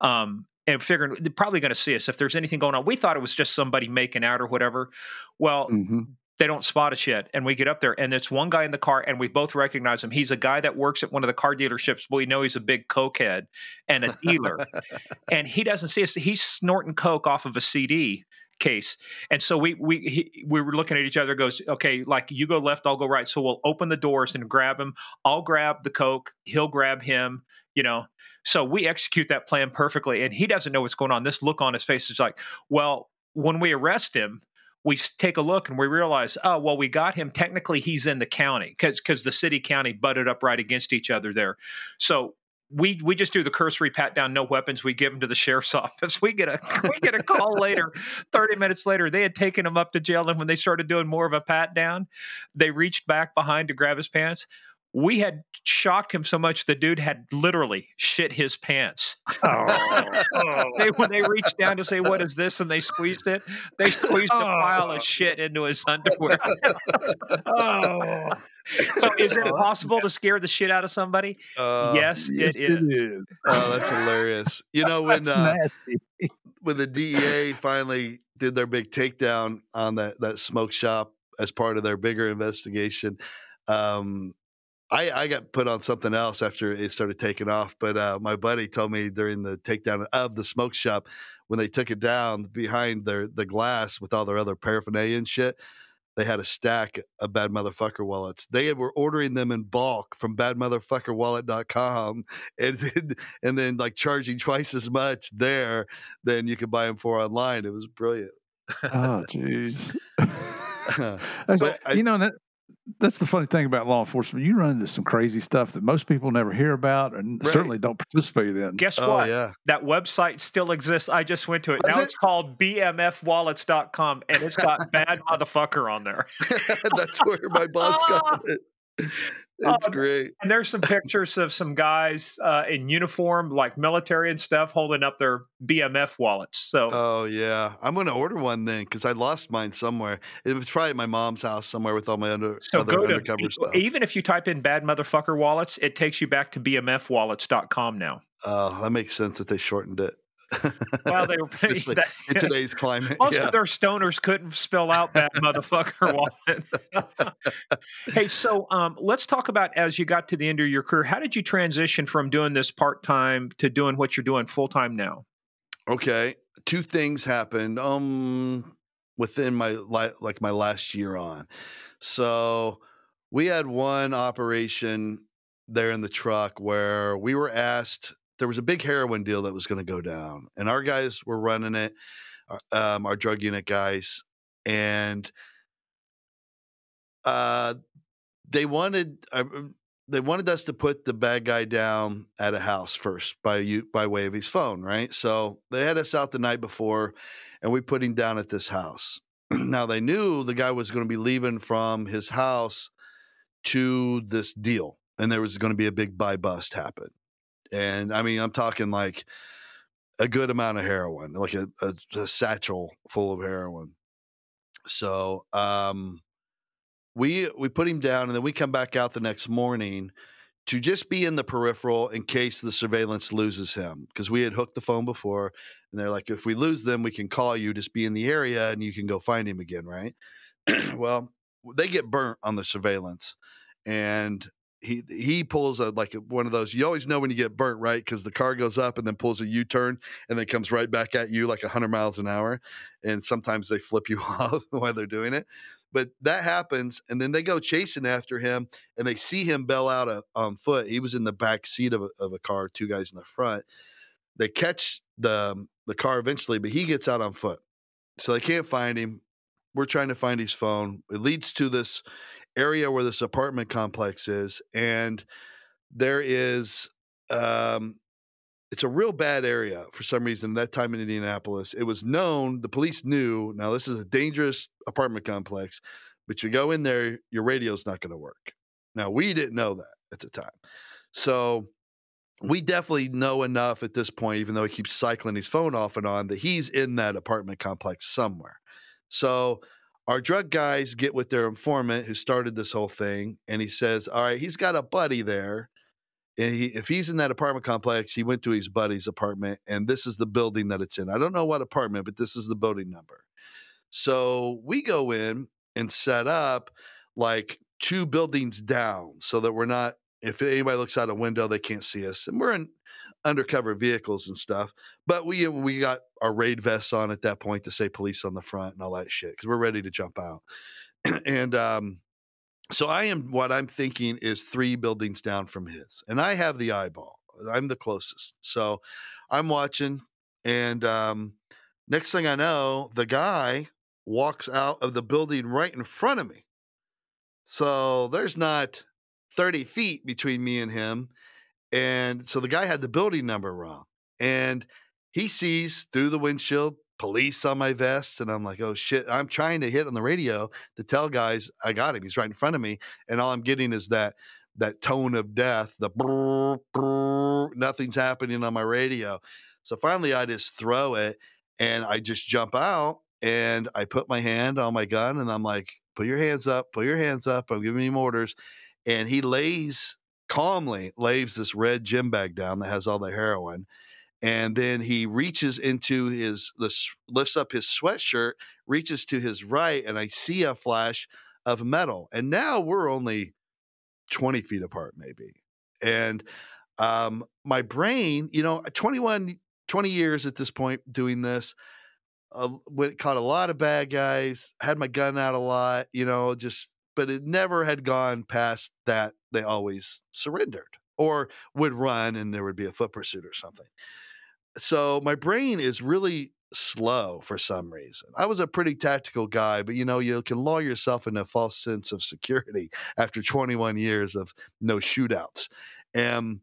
Um, and figuring they're probably going to see us if there's anything going on. We thought it was just somebody making out or whatever. Well, mm-hmm they don't spot us yet. And we get up there, and it's one guy in the car, and we both recognize him. He's a guy that works at one of the car dealerships, but we know he's a big cokehead and a dealer. and he doesn't see us. He's snorting coke off of a CD case. And so we we he, we were looking at each other. Goes okay, like you go left, I'll go right. So we'll open the doors and grab him. I'll grab the coke. He'll grab him. You know. So we execute that plan perfectly, and he doesn't know what's going on. This look on his face is like, well, when we arrest him, we take a look and we realize, oh, well, we got him. Technically, he's in the county because because the city county butted up right against each other there. So we we just do the cursory pat down, no weapons. We give him to the sheriff's office. We get a we get a call later, thirty minutes later. They had taken him up to jail, and when they started doing more of a pat down, they reached back behind to grab his pants we had shocked him so much the dude had literally shit his pants. Oh. they, when they reached down to say, What is this? and they squeezed it, they squeezed oh. a pile of shit into his underwear. oh. So is it possible to scare the shit out of somebody? Uh, yes, yes, it, is. it is. Oh, that's hilarious. You know, when uh, when the DEA finally did their big takedown on that, that smoke shop as part of their bigger investigation, um, I, I got put on something else after it started taking off, but uh, my buddy told me during the takedown of the smoke shop when they took it down behind their the glass with all their other paraphernalia and shit. they had a stack of bad motherfucker wallets. They were ordering them in bulk from badmotherfuckerwallet.com and then, and then like charging twice as much there than you could buy them for online. It was brilliant. oh, jeez. but you know that that's the funny thing about law enforcement. You run into some crazy stuff that most people never hear about and right. certainly don't participate in. Guess oh, what? Yeah. That website still exists. I just went to it. now it? it's called bmfwallets.com and it's got bad motherfucker on there. that's where my boss got it. It's um, great. And there's some pictures of some guys uh, in uniform, like military and stuff, holding up their BMF wallets. So, oh yeah, I'm going to order one then because I lost mine somewhere. It was probably at my mom's house somewhere with all my under, so other undercover to, stuff. Even if you type in "bad motherfucker wallets," it takes you back to bmfwallets.com now. Oh, that makes sense that they shortened it. Well, they were that, in today's climate. Most yeah. of their stoners couldn't spell out that motherfucker wallet. hey, so um, let's talk about as you got to the end of your career. How did you transition from doing this part time to doing what you're doing full time now? Okay, two things happened. Um, within my like my last year on, so we had one operation there in the truck where we were asked there was a big heroin deal that was going to go down, and our guys were running it, uh, um, our drug unit guys, and uh, they wanted uh, they wanted us to put the bad guy down at a house first by you by way of his phone, right? So they had us out the night before, and we put him down at this house. now they knew the guy was going to be leaving from his house to this deal, and there was going to be a big buy bust happen and I mean, I'm talking like a good amount of heroin, like a, a, a satchel full of heroin. So um, we we put him down, and then we come back out the next morning to just be in the peripheral in case the surveillance loses him because we had hooked the phone before, and they're like, if we lose them, we can call you. Just be in the area, and you can go find him again, right? well, they get burnt on the surveillance, and he he pulls a like one of those. You always know when you get burnt, right? Because the car goes up and then pulls a U turn and then comes right back at you like hundred miles an hour. And sometimes they flip you off while they're doing it. But that happens, and then they go chasing after him, and they see him bail out a, on foot. He was in the back seat of a, of a car, two guys in the front. They catch the um, the car eventually, but he gets out on foot, so they can't find him. We're trying to find his phone. It leads to this area where this apartment complex is, and there is um, it's a real bad area for some reason. That time in Indianapolis, it was known. The police knew. Now this is a dangerous apartment complex, but you go in there, your radio's not going to work. Now we didn't know that at the time, so we definitely know enough at this point, even though he keeps cycling his phone off and on, that he's in that apartment complex somewhere. So our drug guys get with their informant who started this whole thing, and he says, "All right, he's got a buddy there, and he, if he's in that apartment complex, he went to his buddy's apartment, and this is the building that it's in. I don't know what apartment, but this is the building number. So we go in and set up like two buildings down, so that we're not. If anybody looks out a window, they can't see us, and we're in undercover vehicles and stuff. But we we got our raid vests on at that point to say police on the front and all that shit because we're ready to jump out. and um, so I am what I'm thinking is three buildings down from his, and I have the eyeball. I'm the closest, so I'm watching. And um, next thing I know, the guy walks out of the building right in front of me. So there's not 30 feet between me and him. And so the guy had the building number wrong. And he sees through the windshield police on my vest. And I'm like, oh shit. I'm trying to hit on the radio to tell guys I got him. He's right in front of me. And all I'm getting is that that tone of death, the brr, brr, nothing's happening on my radio. So finally I just throw it and I just jump out and I put my hand on my gun and I'm like, put your hands up, put your hands up. I'm giving him orders. And he lays calmly lays this red gym bag down that has all the heroin and then he reaches into his lifts up his sweatshirt reaches to his right and i see a flash of metal and now we're only 20 feet apart maybe and um my brain you know 21 20 years at this point doing this a, went caught a lot of bad guys, had my gun out a lot, you know, just but it never had gone past that they always surrendered or would run and there would be a foot pursuit or something. So my brain is really slow for some reason. I was a pretty tactical guy, but you know, you can lull yourself into a false sense of security after 21 years of no shootouts. And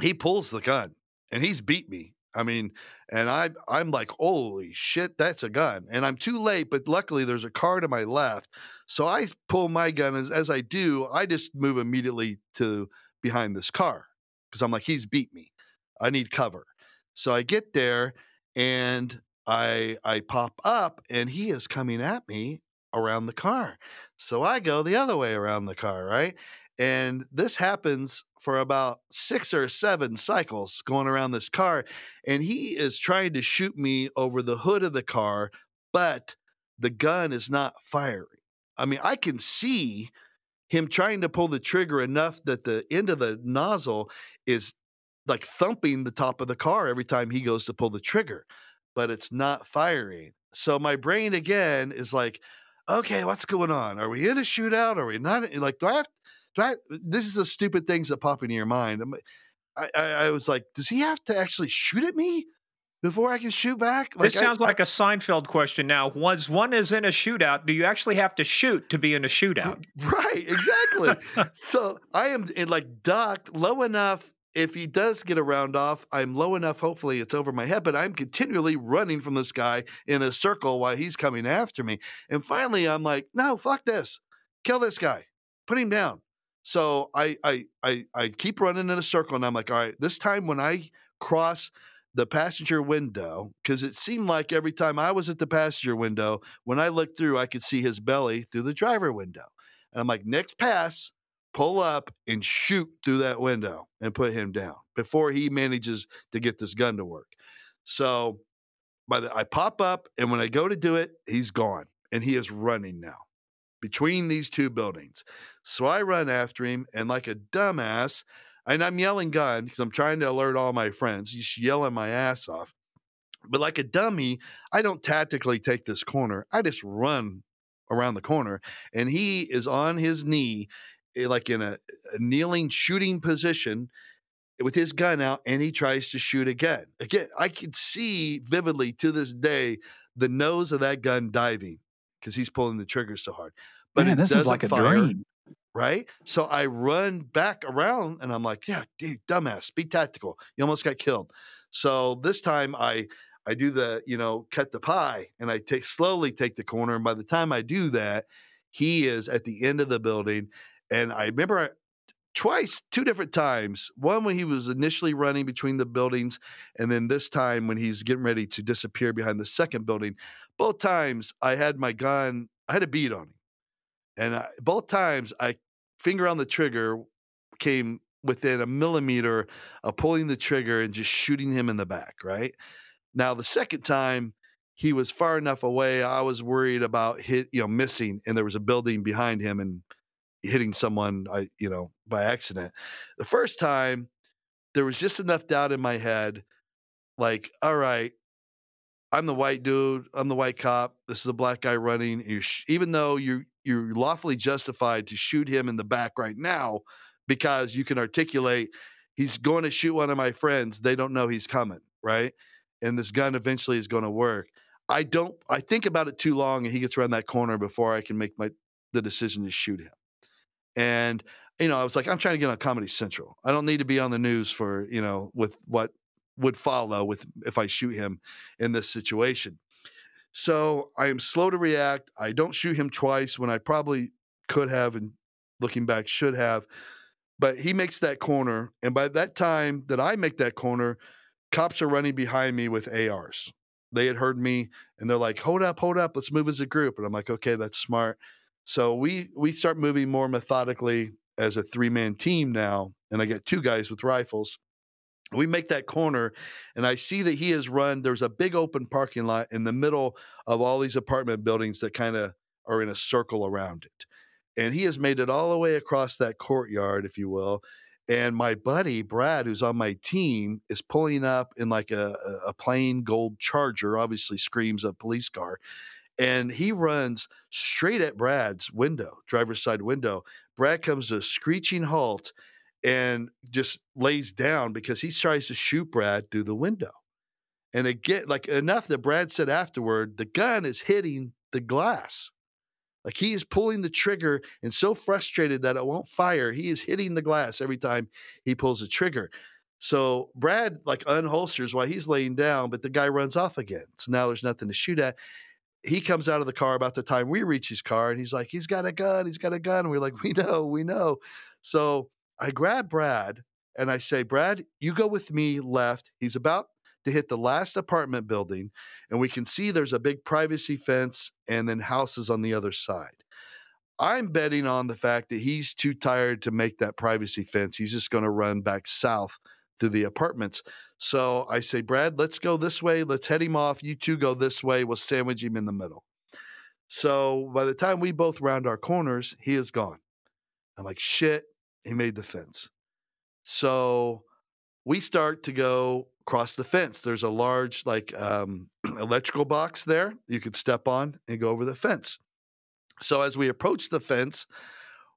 he pulls the gun and he's beat me. I mean, and I I'm like, holy shit, that's a gun. And I'm too late, but luckily there's a car to my left. So I pull my gun as as I do, I just move immediately to behind this car because I'm like, he's beat me. I need cover. So I get there and I I pop up and he is coming at me around the car. So I go the other way around the car, right? And this happens for about six or seven cycles going around this car. And he is trying to shoot me over the hood of the car, but the gun is not firing. I mean, I can see him trying to pull the trigger enough that the end of the nozzle is like thumping the top of the car every time he goes to pull the trigger, but it's not firing. So my brain again is like, okay, what's going on? Are we in a shootout? Are we not? Like, do I have, I, this is the stupid things that pop into your mind. I, I, I was like, does he have to actually shoot at me? before I can shoot back? Like, this sounds I, like a Seinfeld question now. Once one is in a shootout, do you actually have to shoot to be in a shootout? Right, exactly. so I am in like ducked low enough if he does get a round off, I'm low enough. Hopefully, it's over my head, but I'm continually running from this guy in a circle while he's coming after me. And finally, I'm like, no, fuck this. Kill this guy. Put him down. So I, I, I, I keep running in a circle, and I'm like, all right, this time when I cross the passenger window, because it seemed like every time I was at the passenger window, when I looked through, I could see his belly through the driver window. And I'm like, next pass, pull up and shoot through that window and put him down before he manages to get this gun to work. So by the I pop up and when I go to do it, he's gone and he is running now between these two buildings. So I run after him and like a dumbass, and I'm yelling gun because I'm trying to alert all my friends. He's yelling my ass off. But like a dummy, I don't tactically take this corner. I just run around the corner and he is on his knee Eh, like in a, a kneeling shooting position with his gun out and he tries to shoot again. Again, I can see vividly to this day the nose of that gun diving because he's pulling the trigger so hard. But Man, it doesn't like fire, dream. Right? So I run back around and I'm like, yeah, dude, dumbass, be tactical. You almost got killed. So this time I I do the, you know, cut the pie and I take slowly take the corner. And by the time I do that, he is at the end of the building and I remember twice, two different times. One when he was initially running between the buildings, and then this time when he's getting ready to disappear behind the second building. Both times I had my gun, I had a bead on him. And I, both times I finger on the trigger came within a millimeter of pulling the trigger and just shooting him in the back, right? Now the second time he was far enough away, I was worried about hit, you know, missing, and there was a building behind him, and hitting someone I you know by accident. The first time there was just enough doubt in my head like all right I'm the white dude, I'm the white cop, this is a black guy running you sh- even though you you're lawfully justified to shoot him in the back right now because you can articulate he's going to shoot one of my friends, they don't know he's coming, right? And this gun eventually is going to work. I don't I think about it too long and he gets around that corner before I can make my the decision to shoot him. And you know, I was like, I'm trying to get on Comedy Central. I don't need to be on the news for you know with what would follow with if I shoot him in this situation. So I am slow to react. I don't shoot him twice when I probably could have, and looking back, should have. But he makes that corner, and by that time that I make that corner, cops are running behind me with ARs. They had heard me, and they're like, "Hold up, hold up, let's move as a group." And I'm like, "Okay, that's smart." So we we start moving more methodically as a three man team now, and I get two guys with rifles. We make that corner, and I see that he has run. There's a big open parking lot in the middle of all these apartment buildings that kind of are in a circle around it. And he has made it all the way across that courtyard, if you will. And my buddy Brad, who's on my team, is pulling up in like a, a plain gold charger, obviously screams a police car. And he runs straight at Brad's window, driver's side window. Brad comes to a screeching halt and just lays down because he tries to shoot Brad through the window. And again, like enough that Brad said afterward, the gun is hitting the glass. Like he is pulling the trigger and so frustrated that it won't fire, he is hitting the glass every time he pulls the trigger. So Brad like unholsters while he's laying down, but the guy runs off again. So now there's nothing to shoot at. He comes out of the car about the time we reach his car and he's like, he's got a gun, he's got a gun. And we're like, we know, we know. So I grab Brad and I say, Brad, you go with me left. He's about to hit the last apartment building, and we can see there's a big privacy fence and then houses on the other side. I'm betting on the fact that he's too tired to make that privacy fence. He's just going to run back south through the apartments. So I say, Brad, let's go this way. Let's head him off. You two go this way. We'll sandwich him in the middle. So by the time we both round our corners, he is gone. I'm like, shit, he made the fence. So we start to go across the fence. There's a large like um, electrical box there you could step on and go over the fence. So as we approach the fence,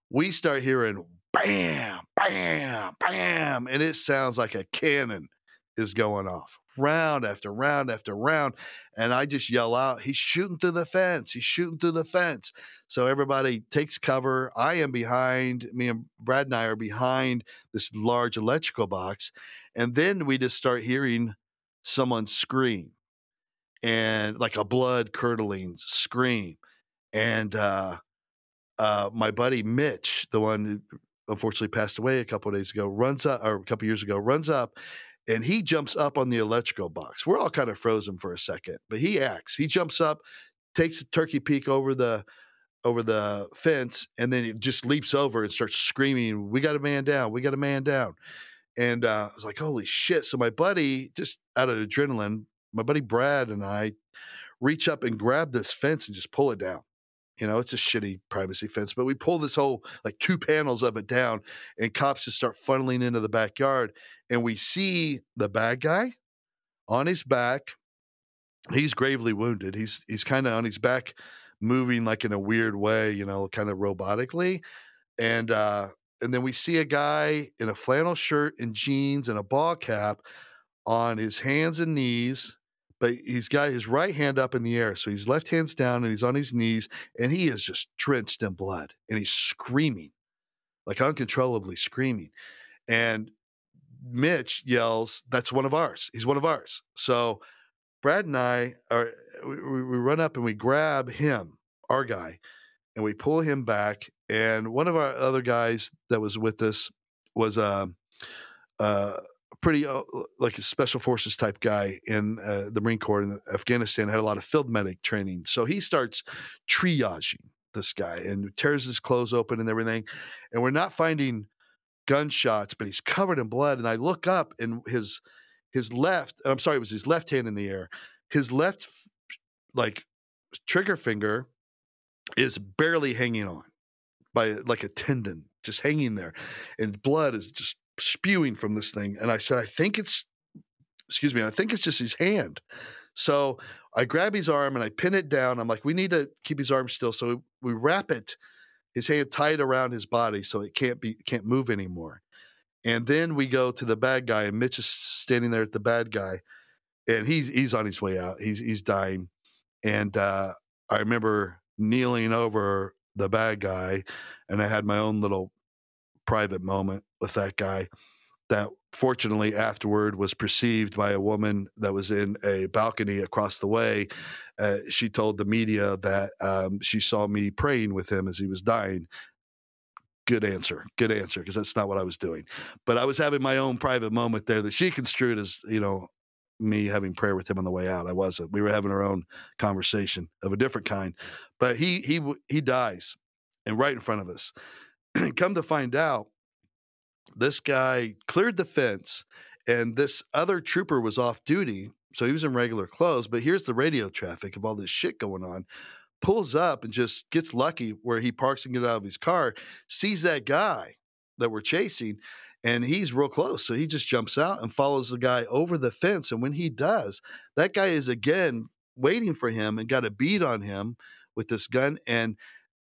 we start hearing bam, bam, bam, and it sounds like a cannon is going off round after round after round. And I just yell out, he's shooting through the fence. He's shooting through the fence. So everybody takes cover. I am behind, me and Brad and I are behind this large electrical box. And then we just start hearing someone scream and like a blood curdling scream. And uh, uh, my buddy Mitch, the one who unfortunately passed away a couple days ago, runs up or a couple years ago, runs up and he jumps up on the electrical box. We're all kind of frozen for a second, but he acts. He jumps up, takes a turkey peek over the over the fence, and then he just leaps over and starts screaming, "We got a man down! We got a man down!" And uh, I was like, holy shit. So my buddy, just out of adrenaline, my buddy Brad and I reach up and grab this fence and just pull it down. You know, it's a shitty privacy fence, but we pull this whole like two panels of it down, and cops just start funneling into the backyard. And we see the bad guy on his back. He's gravely wounded. He's he's kind of on his back, moving like in a weird way, you know, kind of robotically. And uh, and then we see a guy in a flannel shirt and jeans and a ball cap on his hands and knees but he's got his right hand up in the air so his left hand's down and he's on his knees and he is just drenched in blood and he's screaming like uncontrollably screaming and mitch yells that's one of ours he's one of ours so brad and i are we, we run up and we grab him our guy and we pull him back. And one of our other guys that was with us was a, a pretty uh, like a special forces type guy in uh, the Marine Corps in Afghanistan. Had a lot of field medic training, so he starts triaging this guy and tears his clothes open and everything. And we're not finding gunshots, but he's covered in blood. And I look up and his his left, I'm sorry, it was his left hand in the air. His left like trigger finger is barely hanging on by like a tendon, just hanging there, and blood is just spewing from this thing. And I said, I think it's, excuse me, I think it's just his hand. So I grab his arm and I pin it down. I'm like, we need to keep his arm still. So we wrap it, his hand tied around his body so it can't be can't move anymore. And then we go to the bad guy, and Mitch is standing there at the bad guy, and he's he's on his way out. He's he's dying. And uh, I remember kneeling over the bad guy, and I had my own little private moment with that guy that fortunately afterward was perceived by a woman that was in a balcony across the way. Uh, she told the media that um, she saw me praying with him as he was dying. Good answer. Good answer, because that's not what I was doing. But I was having my own private moment there that she construed as, you know, me having prayer with him on the way out. I wasn't. We were having our own conversation of a different kind. But he he he dies, and right in front of us. Come to find out, this guy cleared the fence, and this other trooper was off duty, so he was in regular clothes. But here's the radio traffic of all this shit going on. Pulls up and just gets lucky where he parks and gets out of his car, sees that guy that we're chasing, and he's real close. So he just jumps out and follows the guy over the fence. And when he does, that guy is again waiting for him and got a bead on him with this gun. And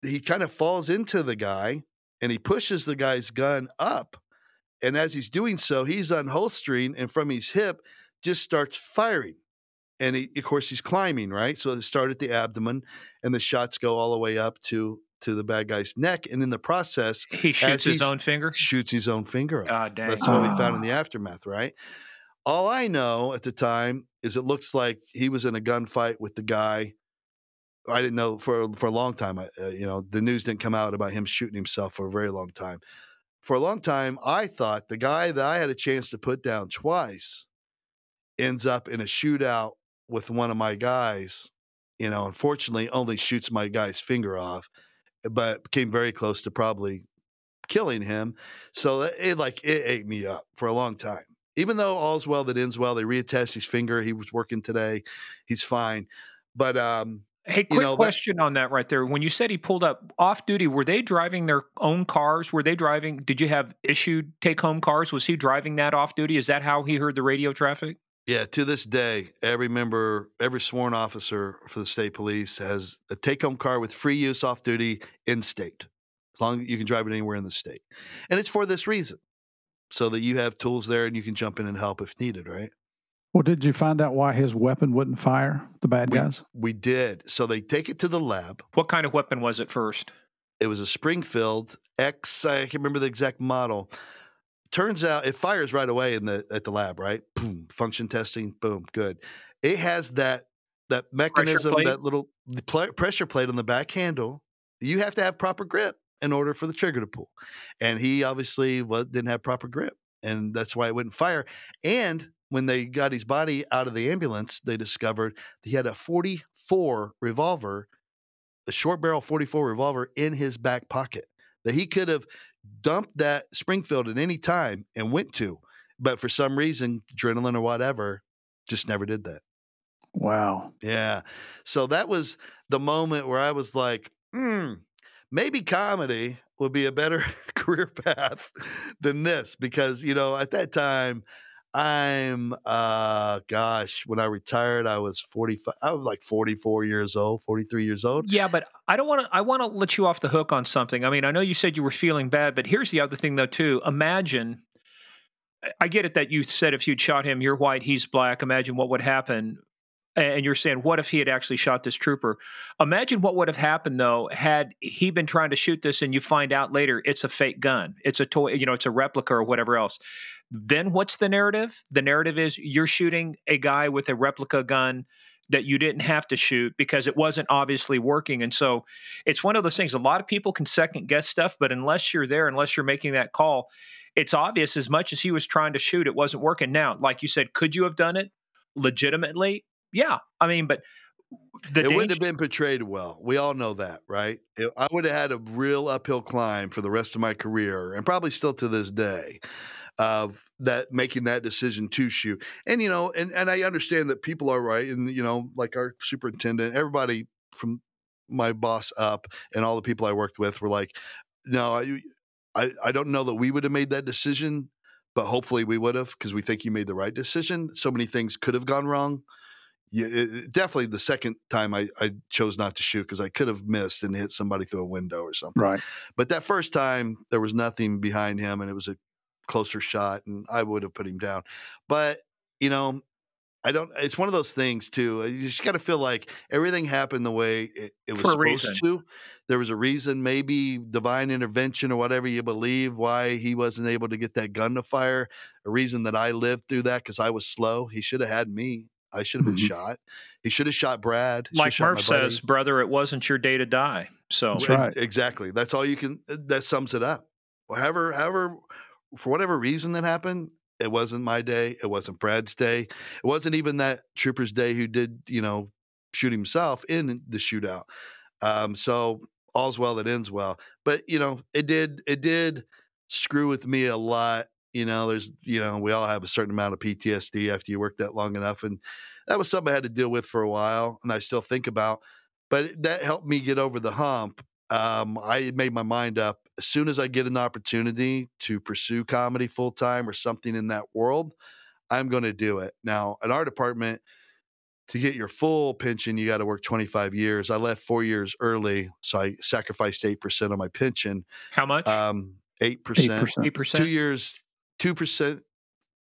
he kind of falls into the guy and he pushes the guy's gun up. And as he's doing so, he's unholstering and from his hip just starts firing. And he, of course, he's climbing, right? So they start at the abdomen and the shots go all the way up to to the bad guy's neck. And in the process, he shoots his own finger. Shoots his own finger. God dang. That's what we found in the ah. aftermath, right? All I know at the time is it looks like he was in a gunfight with the guy. I didn't know for for a long time. Uh, you know, the news didn't come out about him shooting himself for a very long time. For a long time, I thought the guy that I had a chance to put down twice ends up in a shootout with one of my guys. You know, unfortunately, only shoots my guy's finger off but came very close to probably killing him. So it like it ate me up for a long time. Even though all's well that ends well, they reattached his finger. He was working today. He's fine. But um Hey, quick you know, question that, on that right there. When you said he pulled up off duty, were they driving their own cars? Were they driving? Did you have issued take home cars? Was he driving that off duty? Is that how he heard the radio traffic? Yeah, to this day, every member, every sworn officer for the state police has a take home car with free use off duty in state. As long as you can drive it anywhere in the state. And it's for this reason so that you have tools there and you can jump in and help if needed, right? Well, did you find out why his weapon wouldn't fire the bad we, guys? We did. So they take it to the lab. What kind of weapon was it first? It was a Springfield X, I can't remember the exact model turns out it fires right away in the at the lab, right? Boom, function testing, boom, good. It has that that mechanism, that little pl- pressure plate on the back handle. You have to have proper grip in order for the trigger to pull, and he obviously well, didn't have proper grip, and that's why it wouldn't fire. And when they got his body out of the ambulance, they discovered he had a 44 revolver, a short barrel 44 revolver in his back pocket that he could have dumped that Springfield at any time and went to. But for some reason, adrenaline or whatever, just never did that. Wow. Yeah. So that was the moment where I was like, hmm, maybe comedy would be a better career path than this because, you know, at that time, I'm uh gosh, when I retired I was 45 I was like 44 years old, 43 years old. Yeah, but I don't want to I want to let you off the hook on something. I mean, I know you said you were feeling bad, but here's the other thing though too. Imagine I get it that you said if you'd shot him, you're white, he's black. Imagine what would happen. And you're saying, what if he had actually shot this trooper? Imagine what would have happened though had he been trying to shoot this, and you find out later it's a fake gun, it's a toy, you know, it's a replica or whatever else then what's the narrative? The narrative is you're shooting a guy with a replica gun that you didn't have to shoot because it wasn't obviously working. And so it's one of those things. A lot of people can second guess stuff, but unless you're there, unless you're making that call, it's obvious as much as he was trying to shoot, it wasn't working. Now, like you said, could you have done it legitimately? Yeah. I mean, but it danger- wouldn't have been portrayed well. We all know that, right? It, I would have had a real uphill climb for the rest of my career and probably still to this day of that making that decision to shoot. And you know, and and I understand that people are right, and you know, like our superintendent, everybody from my boss up, and all the people I worked with were like, no, I I, I don't know that we would have made that decision, but hopefully we would have because we think you made the right decision. So many things could have gone wrong. Yeah, it, definitely the second time I, I chose not to shoot because I could have missed and hit somebody through a window or something. Right. But that first time there was nothing behind him and it was a closer shot, and I would have put him down. But you know, I don't. It's one of those things too. Uh, you just got to feel like everything happened the way it, it was supposed reason. to. There was a reason, maybe divine intervention or whatever you believe, why he wasn't able to get that gun to fire. A reason that I lived through that because I was slow. He should have had me. I should have been mm-hmm. shot. He should have shot Brad. Like Murph says, brother, it wasn't your day to die. So That's right. exactly. That's all you can. That sums it up. However, however for whatever reason that happened, it wasn't my day. It wasn't Brad's day. It wasn't even that trooper's day who did, you know, shoot himself in the shootout. Um, so all's well that ends well. But you know, it did it did screw with me a lot. You know, there's you know, we all have a certain amount of PTSD after you work that long enough, and that was something I had to deal with for a while, and I still think about. But that helped me get over the hump um, I made my mind up. As soon as I get an opportunity to pursue comedy full time or something in that world, I'm going to do it. Now, in our department, to get your full pension, you got to work 25 years. I left four years early, so I sacrificed 8% of my pension. How much? Um, 8%. 8%. 8%. Two years, 2%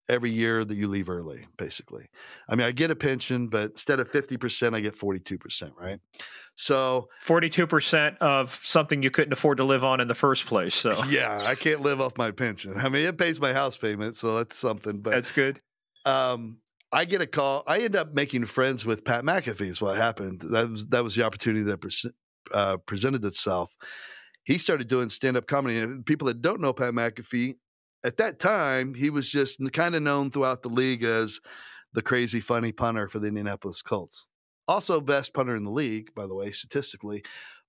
every year that you leave early, basically. I mean, I get a pension, but instead of 50%, I get 42%, right? So 42% of something you couldn't afford to live on in the first place. So, yeah, I can't live off my pension. I mean, it pays my house payment, so that's something, but that's good. Um, I get a call. I end up making friends with Pat McAfee. Is what happened. That was that was the opportunity that uh, presented itself. He started doing stand up comedy, and people that don't know Pat McAfee, at that time, he was just kind of known throughout the league as the crazy funny punter for the Indianapolis Colts. Also, best punter in the league, by the way, statistically.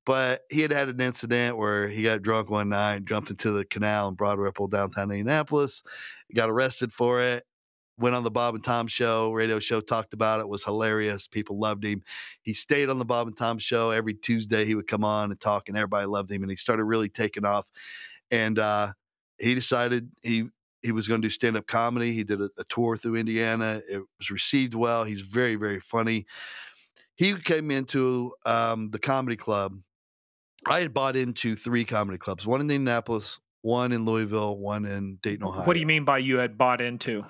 But he had had an incident where he got drunk one night, jumped into the canal in Broad Ripple, downtown Indianapolis. Got arrested for it went on the Bob and Tom show, radio show, talked about it, was hilarious. People loved him. He stayed on the Bob and Tom show every Tuesday. He would come on and talk, and everybody loved him. And he started really taking off. And uh, he decided he he was going to do stand up comedy. He did a, a, tour through Indiana. It was received well. He's very very funny. He came into um, the comedy club. I had bought into three comedy clubs: one in Indianapolis, one in Louisville, one in Dayton, Ohio. What do you mean by you had bought into?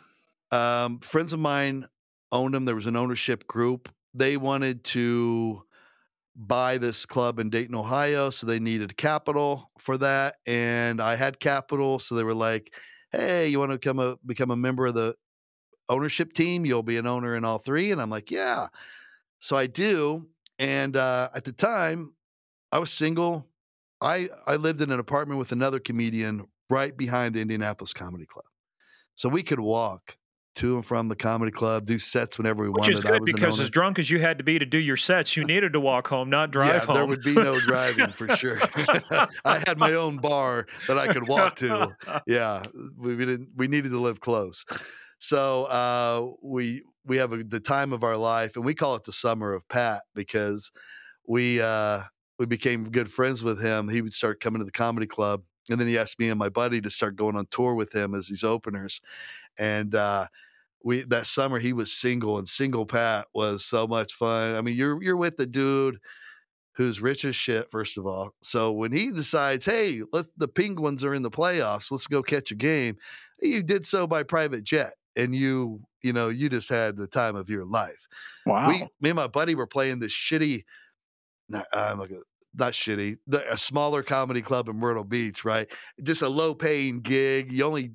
Um, friends of mine owned them. There was an ownership group. They wanted to buy this club in Dayton, Ohio, so they needed capital for that, and I had capital, so they were like, "Hey, you want to become a become a member of the ownership team? You'll be an owner in all three. And I'm like, "Yeah." So I do, and uh, at the time, I was single. I I lived in an apartment with another comedian right behind the Indianapolis Comedy Club, so we could walk to and from the comedy club, do sets whenever we Which wanted. Which is good because as drunk as you had to be to do your sets, you needed to walk home, not drive yeah, home. There would be no driving for sure. I had my own bar that I could walk to. Yeah, we, we didn't. We needed to live close, so uh, we we have a, the time of our life, and we call it the summer of Pat because we uh, we became good friends with him. He would start coming to the comedy club, and then he asked me and my buddy to start going on tour with him as these openers, and uh, we that summer he was single and single Pat was so much fun. I mean, you're you're with the dude who's rich as shit, first of all. So when he decides, hey, let the Penguins are in the playoffs, let's go catch a game, you did so by private jet. And you, you know, you just had the time of your life. Wow. We, me and my buddy were playing this shitty, not, uh, not shitty, the, a smaller comedy club in Myrtle Beach, right? Just a low paying gig. You only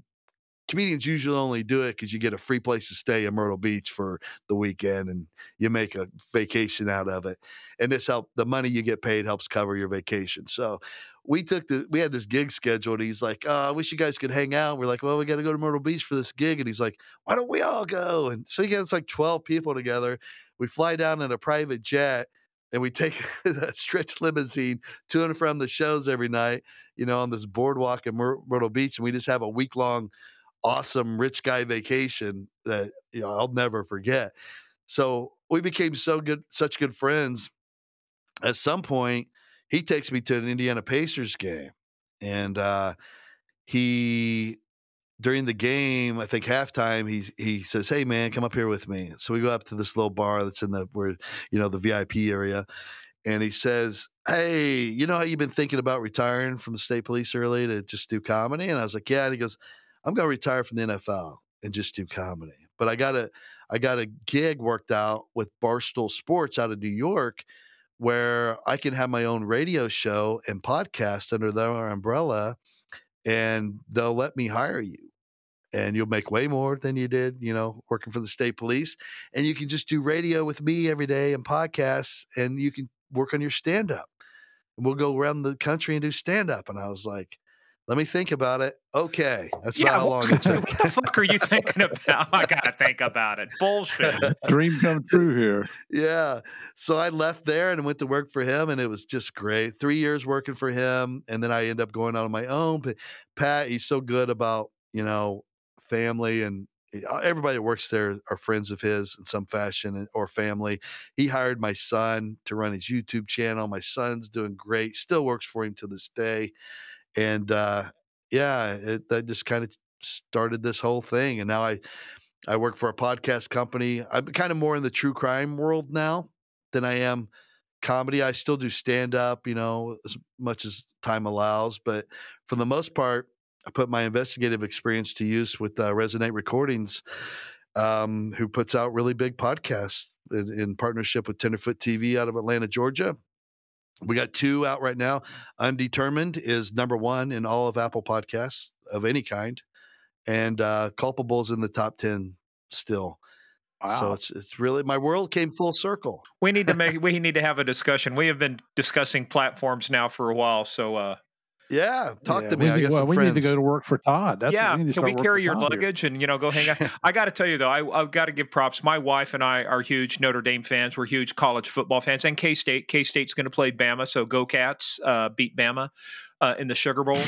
comedians usually only do it because you get a free place to stay in Myrtle Beach for the weekend and you make a vacation out of it. And this help the money you get paid helps cover your vacation. So we took the we had this gig scheduled. He's like, oh, I wish you guys could hang out. We're like, well, we got to go to Myrtle Beach for this gig. And he's like, why don't we all go? And so he gets like 12 people together. We fly down in a private jet and we take a stretch limousine to and from the shows every night, you know, on this boardwalk in Myrtle Beach. And we just have a week long awesome rich guy vacation that you know I'll never forget. So we became so good, such good friends. At some point, he takes me to an Indiana Pacers game, and uh, he during the game, I think halftime, he he says, "Hey man, come up here with me." So we go up to this little bar that's in the where you know the VIP area, and he says, "Hey, you know how you've been thinking about retiring from the state police early to just do comedy?" And I was like, "Yeah." And he goes, I'm going to retire from the NFL and just do comedy. But I got a I got a gig worked out with Barstool Sports out of New York where I can have my own radio show and podcast under their umbrella and they'll let me hire you. And you'll make way more than you did, you know, working for the state police. And you can just do radio with me every day and podcasts and you can work on your stand up. And we'll go around the country and do stand up. And I was like, let me think about it. Okay, that's yeah, about how long it took. What the fuck are you thinking about? I gotta think about it. Bullshit. Dream come true here. Yeah. So I left there and went to work for him, and it was just great. Three years working for him, and then I end up going out on my own. But Pat, he's so good about you know family and eh, everybody that works there are friends of his in some fashion eh, or family. He hired my son to run his YouTube channel. My son's doing great, still works for him to this day. And uh, yeah, it, that just kind of started this whole thing. And now I, I work for a podcast company. I'm kind of more in the true crime world now than I am comedy. I still do stand up, you know, as much as time allows. But for the most part, I put my investigative experience to use with uh, Resonate Recordings, um, who puts out really big podcasts in, in partnership with Tenderfoot TV out of Atlanta, Georgia. We got two out right now. Undetermined is number one in all of Apple Podcasts of any kind, and uh, Culpable is in the top ten still. Wow. So it's it's really my world came full circle. We need to make we need to have a discussion. We have been discussing platforms now for a while, so uh, yeah, talk yeah, to me. Need, I got well, we friends. need to go to work for Todd. That's yeah, can we carry your Todd luggage here. and you know go hang out? I got to tell you though, I, have got to give props. My wife and I are huge Notre Dame fans. We're huge college football fans, and K State. K State's going to play Bama, so go Cats! Uh, beat Bama uh, in the Sugar Bowl.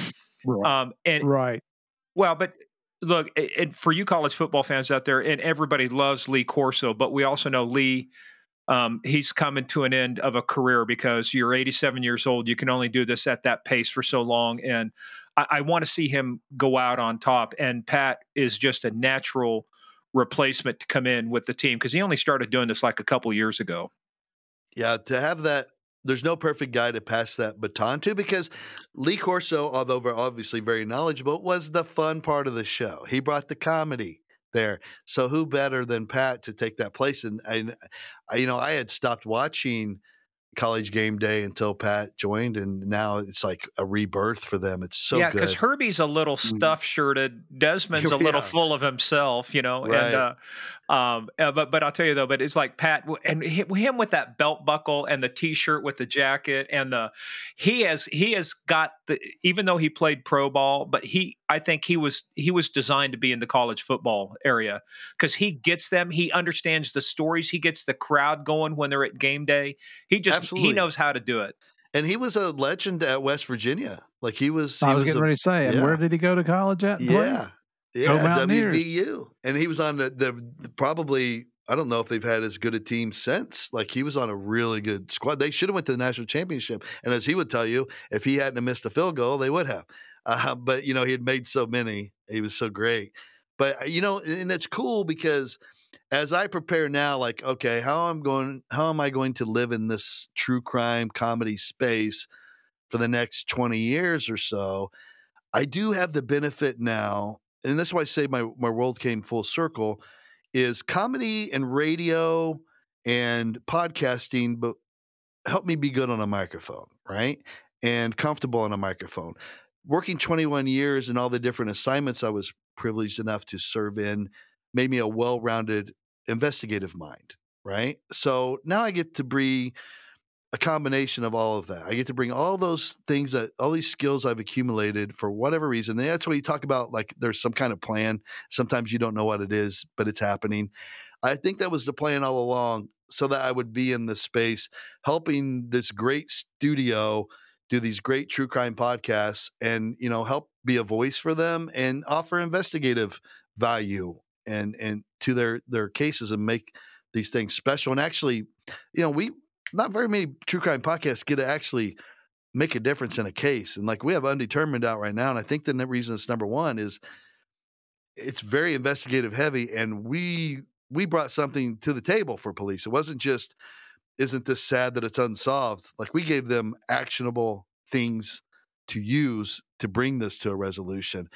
Right. Um, and, right. Well, but look, and for you college football fans out there, and everybody loves Lee Corso, but we also know Lee um, he's coming to an end of a career because you're 87 years old. You can only do this at that pace for so long. And I, I want to see him go out on top. And Pat is just a natural replacement to come in with the team because he only started doing this like a couple years ago. Yeah, to have that, there's no perfect guy to pass that baton to because Lee Corso, although obviously very knowledgeable, was the fun part of the show. He brought the comedy there. So who better than Pat to take that place? And, and I, you know, I had stopped watching college game day until Pat joined, and now it's like a rebirth for them. It's so yeah, because Herbie's a little mm-hmm. stuff shirted. Desmond's a little yeah. full of himself, you know, right. and uh, um, uh, but but I'll tell you though, but it's like Pat and him with that belt buckle and the T-shirt with the jacket and the he has he has got the even though he played pro ball, but he I think he was he was designed to be in the college football area because he gets them. He understands the stories. He gets the crowd going when they're at game day. He just Absolutely. he knows how to do it. And he was a legend at West Virginia. Like he was. He I was, was getting a, ready to say. And yeah. where did he go to college at? Yeah, yeah, WVU, and he was on the, the, the probably I don't know if they've had as good a team since. Like he was on a really good squad. They should have went to the national championship. And as he would tell you, if he hadn't missed a field goal, they would have. Uh, but you know, he had made so many. He was so great. But uh, you know, and it's cool because as I prepare now, like, okay, how I'm going, how am I going to live in this true crime comedy space for the next 20 years or so? I do have the benefit now and that's why I say my my world came full circle, is comedy and radio and podcasting, but help me be good on a microphone, right? And comfortable on a microphone. Working 21 years and all the different assignments I was privileged enough to serve in made me a well-rounded investigative mind, right? So now I get to be a combination of all of that. I get to bring all those things that all these skills I've accumulated for whatever reason. And that's why you talk about like there's some kind of plan. Sometimes you don't know what it is, but it's happening. I think that was the plan all along so that I would be in this space helping this great studio do these great true crime podcasts and you know help be a voice for them and offer investigative value and and to their their cases and make these things special and actually you know we not very many true crime podcasts get to actually make a difference in a case. And like we have undetermined out right now, and I think the reason it's number one is it's very investigative heavy, and we we brought something to the table for police. It wasn't just isn't this sad that it's unsolved? Like we gave them actionable things to use to bring this to a resolution.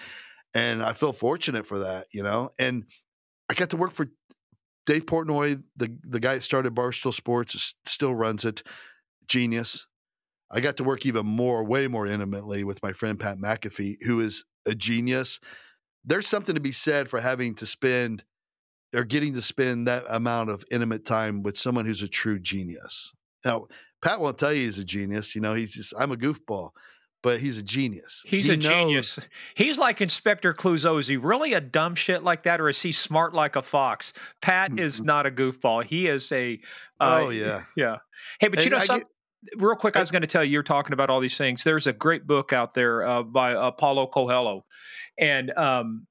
And I feel fortunate for that, you know. And I got to work for Dave Portnoy, the the guy that started Barstool Sports, still runs it. Genius. I got to work even more, way more intimately with my friend Pat McAfee, who is a genius. There's something to be said for having to spend or getting to spend that amount of intimate time with someone who's a true genius. Now, Pat won't tell you he's a genius. You know, he's just I'm a goofball but he's a genius. He's he a knows. genius. He's like Inspector Clouseau. Is he really a dumb shit like that, or is he smart like a fox? Pat mm-hmm. is not a goofball. He is a. Uh, oh yeah, yeah. Hey, but and you know something. Real quick, I was going to tell you, you're talking about all these things. There's a great book out there uh, by uh, Paulo Coelho, and um,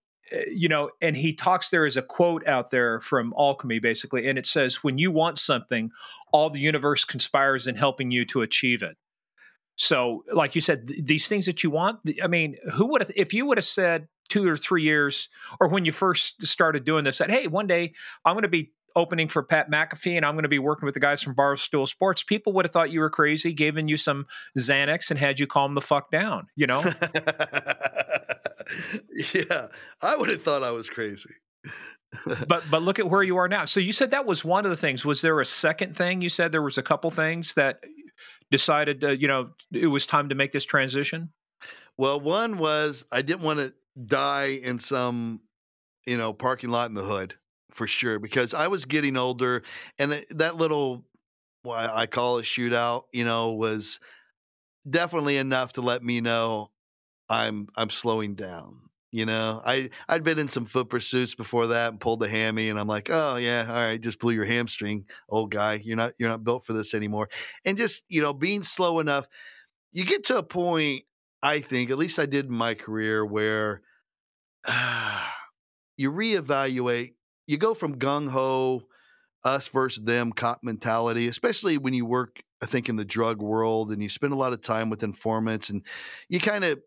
you know, and he talks there is a quote out there from Alchemy, basically, and it says, When you want something, all the universe conspires in helping you to achieve it. So, like you said, th- these things that you want, I mean, who would have, if you would have said two or three years, or when you first started doing this, that, hey, one day I'm going to be opening for Pat McAfee and I'm going to be working with the guys from Barstool Sports, people would have thought you were crazy, given you some Xanax and had you calm the fuck down, you know? yeah, I would have thought I was crazy. but but look at where you are now. So you said that was one of the things. Was there a second thing? You said there was a couple things that decided, uh, you know, it was time to make this transition? Well, one was I didn't want to die in some, you know, parking lot in the hood for sure because I was getting older and that little what I call a shootout, you know, was definitely enough to let me know I'm I'm slowing down. You know, I I'd been in some foot pursuits before that and pulled the hammy, and I'm like, oh yeah, all right, just blew your hamstring, old guy. You're not you're not built for this anymore. And just you know, being slow enough, you get to a point. I think, at least I did in my career, where uh, you reevaluate. You go from gung ho, us versus them cop mentality, especially when you work, I think, in the drug world and you spend a lot of time with informants and you kind of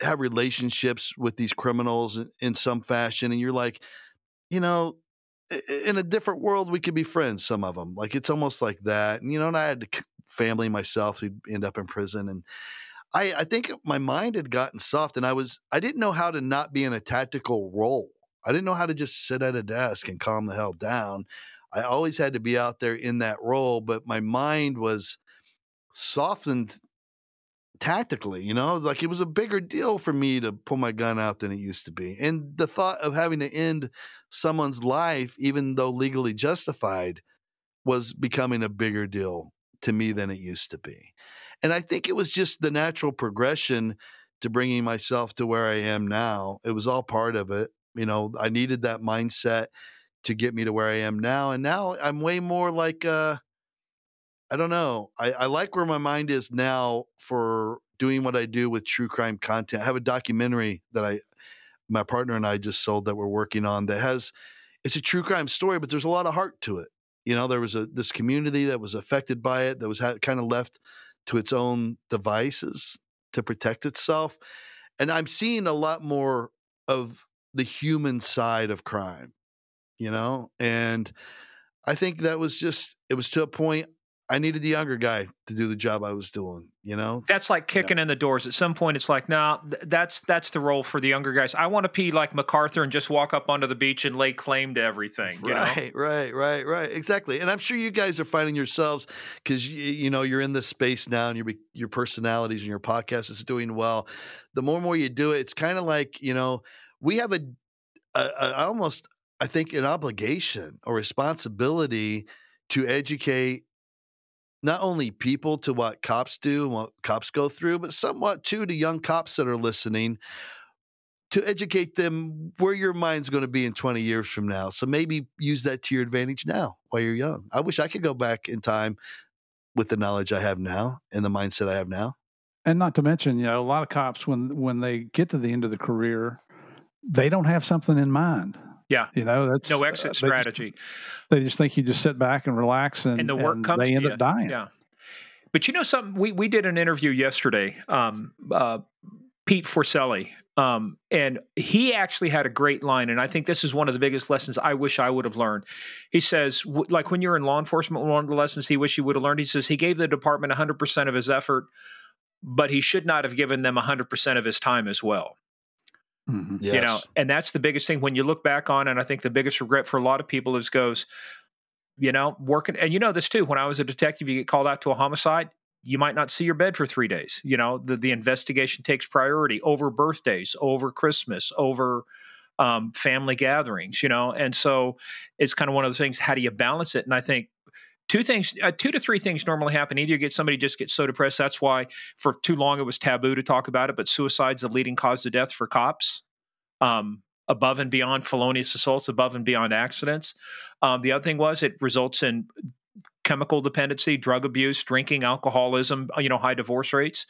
have relationships with these criminals in, some fashion, and you're like, you know, in a different world, we could be friends. Some of them, like it's almost like that. And you know, and I had family myself who'd end up in prison, and I, I think my mind had gotten soft, and I was, I didn't know how to not be in a tactical role. I didn't know how to just sit at a desk and calm the hell down. I always had to be out there in that role, but my mind was softened tactically, you know, like it was a bigger deal for me to pull my gun out than it used to be. And the thought of having to end someone's life, even though legally justified, was becoming a bigger deal to me than it used to be. And I think it was just the natural progression to bringing myself to where I am now. It was all part of it. You know, I needed that mindset to get me to where I am now. And now I'm way more like, uh, I don't know. I, I like where my mind is now for doing what I do with true crime content. I have a documentary that I, my partner and I just sold that we're working on that has, it's a true crime story, but there's a lot of heart to it. You know, there was a this community that was affected by it that was ha- kind of left to its own devices to protect itself, and I'm seeing a lot more of the human side of crime. You know, and I think that was just it was to a point I needed the younger guy to do the job I was doing. You know, that's like kicking in the doors. At some point, it's like, nah, th- that's that's the role for the younger guys. I want to be like MacArthur and just walk up onto the beach and lay claim to everything. right, know? right, right, right. Exactly. And I'm sure you guys are finding yourselves because you, you know you're in this space now, and your your personalities and your podcast is doing well. The more and more you do it, it's kind of like you know we have a, a, a almost I think an obligation or responsibility to educate not only people to what cops do and what cops go through, but somewhat too to young cops that are listening to educate them where your mind's going to be in 20 years from now. So maybe use that to your advantage now while you're young. I wish I could go back in time with the knowledge I have now and the mindset I have now. And not to mention, you know, a lot of cops when when they get to the end of the career, they don't have something in mind. Yeah, you know that's no exit uh, strategy. They just, they just, think you just sit back and relax, and, and the work and comes. They end you. up dying. Yeah, but you know something? We we did an interview yesterday. Um, uh, Pete Forcelli, um, and he actually had a great line, and I think this is one of the biggest lessons I wish I would have learned. He says, w- like when you're in law enforcement, one of the lessons he wish he would have learned. He says he gave the department 100 percent of his effort, but he should not have given them 100 percent of his time as well. Mm-hmm. Yes. You know, and that's the biggest thing when you look back on, and I think the biggest regret for a lot of people is goes, you know, working, and you know this too. When I was a detective, you get called out to a homicide, you might not see your bed for three days. You know, the the investigation takes priority over birthdays, over Christmas, over um, family gatherings. You know, and so it's kind of one of the things. How do you balance it? And I think two things uh, two to three things normally happen. Either you get somebody just gets so depressed that's why for too long it was taboo to talk about it but suicide's the leading cause of death for cops um, above and beyond felonious assaults above and beyond accidents. Um, the other thing was it results in chemical dependency, drug abuse, drinking, alcoholism, you know, high divorce rates.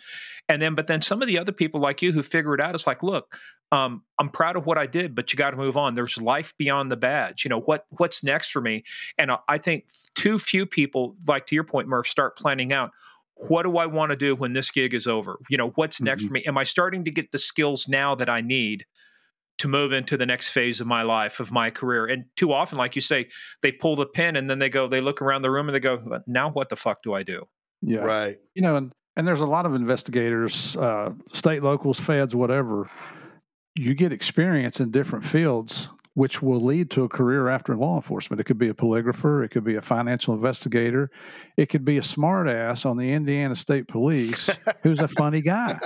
And then, but then some of the other people like you who figure it out, it's like, look, um, I'm proud of what I did, but you got to move on. There's life beyond the badge. You know what what's next for me? And I think too few people, like to your point, Murph, start planning out. What do I want to do when this gig is over? You know, what's next mm-hmm. for me? Am I starting to get the skills now that I need to move into the next phase of my life, of my career? And too often, like you say, they pull the pin and then they go, they look around the room and they go, now what the fuck do I do? Yeah. Right. You know, and, and there's a lot of investigators, uh, state, locals, feds, whatever, you get experience in different fields which will lead to a career after law enforcement. It could be a polygrapher, it could be a financial investigator, it could be a smartass on the Indiana State Police who's a funny guy.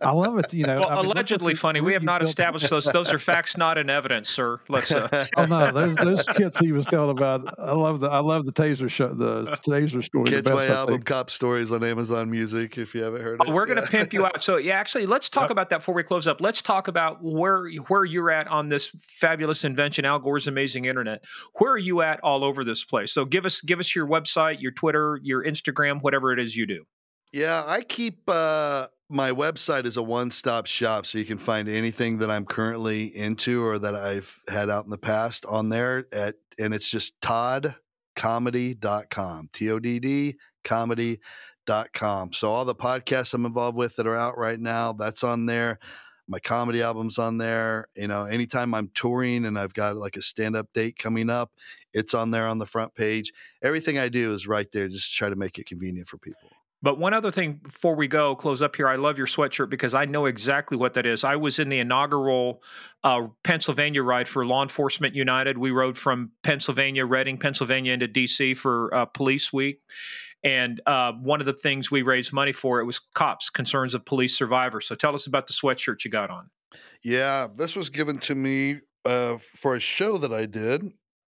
I love it. You know, well, I mean, allegedly funny. We have not established those. Those are facts, not in evidence, sir. Let's. Uh... oh no, those those kids he was telling about. I love the I love the taser show, the taser story. Kids, my album, Cop Stories on Amazon Music. If you haven't heard it, oh, we're going to pimp you out. So yeah, actually, let's talk about that before we close up. Let's talk about where where you're at on this fabulous invention, Al Gore's amazing internet. Where are you at all over this place? So give us give us your website, your Twitter, your Instagram, whatever it is you do. Yeah, I keep uh, my website is a one-stop shop, so you can find anything that I'm currently into or that I've had out in the past on there. At and it's just toddcomedy.com, T O D D comedy.com. So all the podcasts I'm involved with that are out right now, that's on there. My comedy album's on there. You know, anytime I'm touring and I've got like a stand-up date coming up, it's on there on the front page. Everything I do is right there just to try to make it convenient for people. But one other thing before we go, close up here, I love your sweatshirt because I know exactly what that is. I was in the inaugural uh, Pennsylvania ride for Law Enforcement United. We rode from Pennsylvania, Reading, Pennsylvania, into DC for uh, Police Week. And uh, one of the things we raised money for it was cops, concerns of police survivors. So tell us about the sweatshirt you got on. Yeah, this was given to me uh, for a show that I did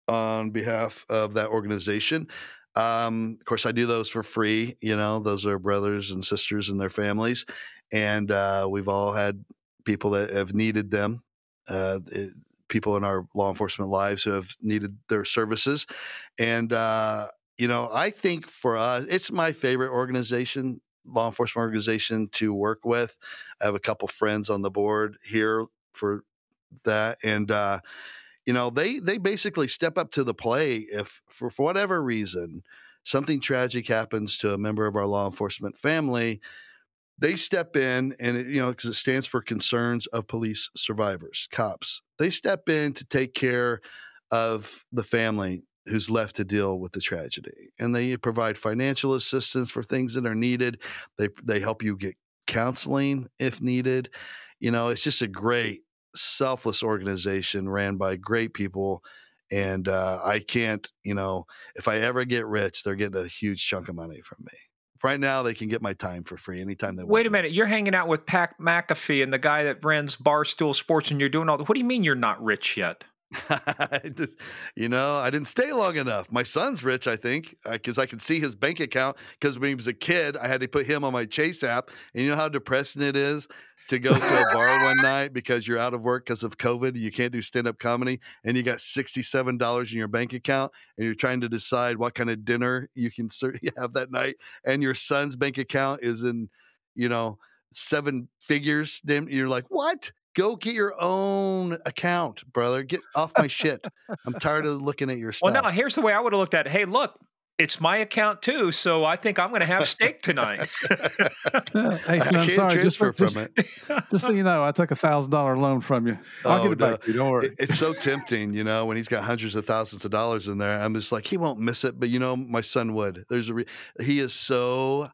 on behalf of that organization. Um, of course, I do those for free. You know, those are brothers and sisters and their families, and uh, we've all had people that have needed them. Uh, it, people in our law enforcement lives who have needed their services, and uh, you know, I think for us, it's my favorite organization, law enforcement organization to work with. I have a couple friends on the board here for that, and uh, you know they they basically step up to the play if for, for whatever reason something tragic happens to a member of our law enforcement family they step in and it, you know because it stands for concerns of police survivors cops they step in to take care of the family who's left to deal with the tragedy and they provide financial assistance for things that are needed they they help you get counseling if needed you know it's just a great selfless organization ran by great people. And uh, I can't, you know, if I ever get rich, they're getting a huge chunk of money from me. Right now, they can get my time for free anytime they Wait want. Wait a minute. You're hanging out with Pat McAfee and the guy that runs Barstool Sports, and you're doing all that. What do you mean you're not rich yet? just, you know, I didn't stay long enough. My son's rich, I think, because uh, I can see his bank account. Because when he was a kid, I had to put him on my Chase app, and you know how depressing it is to go to a bar one night because you're out of work because of COVID. You can't do stand up comedy and you got $67 in your bank account and you're trying to decide what kind of dinner you can have that night. And your son's bank account is in, you know, seven figures. Then you're like, what? Go get your own account, brother. Get off my shit. I'm tired of looking at your stuff. Well, no, here's the way I would have looked at it. Hey, look, it's my account too, so I think I'm going to have steak tonight. Uh, hey, so I'm sorry, just, for, just, just, so you know, I took a thousand dollar loan from you. I'll oh, get it no. back to you. Don't worry. it's so tempting, you know, when he's got hundreds of thousands of dollars in there. I'm just like, he won't miss it, but you know, my son would. There's a re- he is so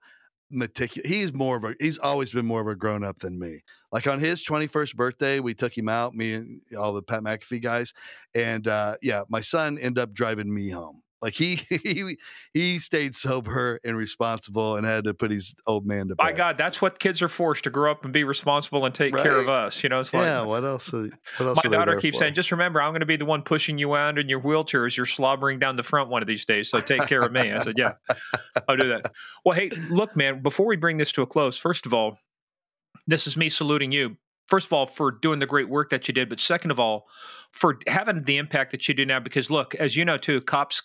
meticulous. He's more of a. He's always been more of a grown up than me. Like on his 21st birthday, we took him out, me and all the Pat McAfee guys, and uh, yeah, my son ended up driving me home like he he he stayed sober and responsible and had to put his old man to bed. My God, that's what kids are forced to grow up and be responsible and take right. care of us. You know, it's like yeah. What else? What else my daughter keeps for? saying, just remember, I'm going to be the one pushing you out in your wheelchair as you're slobbering down the front one of these days. So take care of me. I said, yeah, I'll do that. Well, hey, look, man. Before we bring this to a close, first of all, this is me saluting you first of all for doing the great work that you did but second of all for having the impact that you do now because look as you know too cops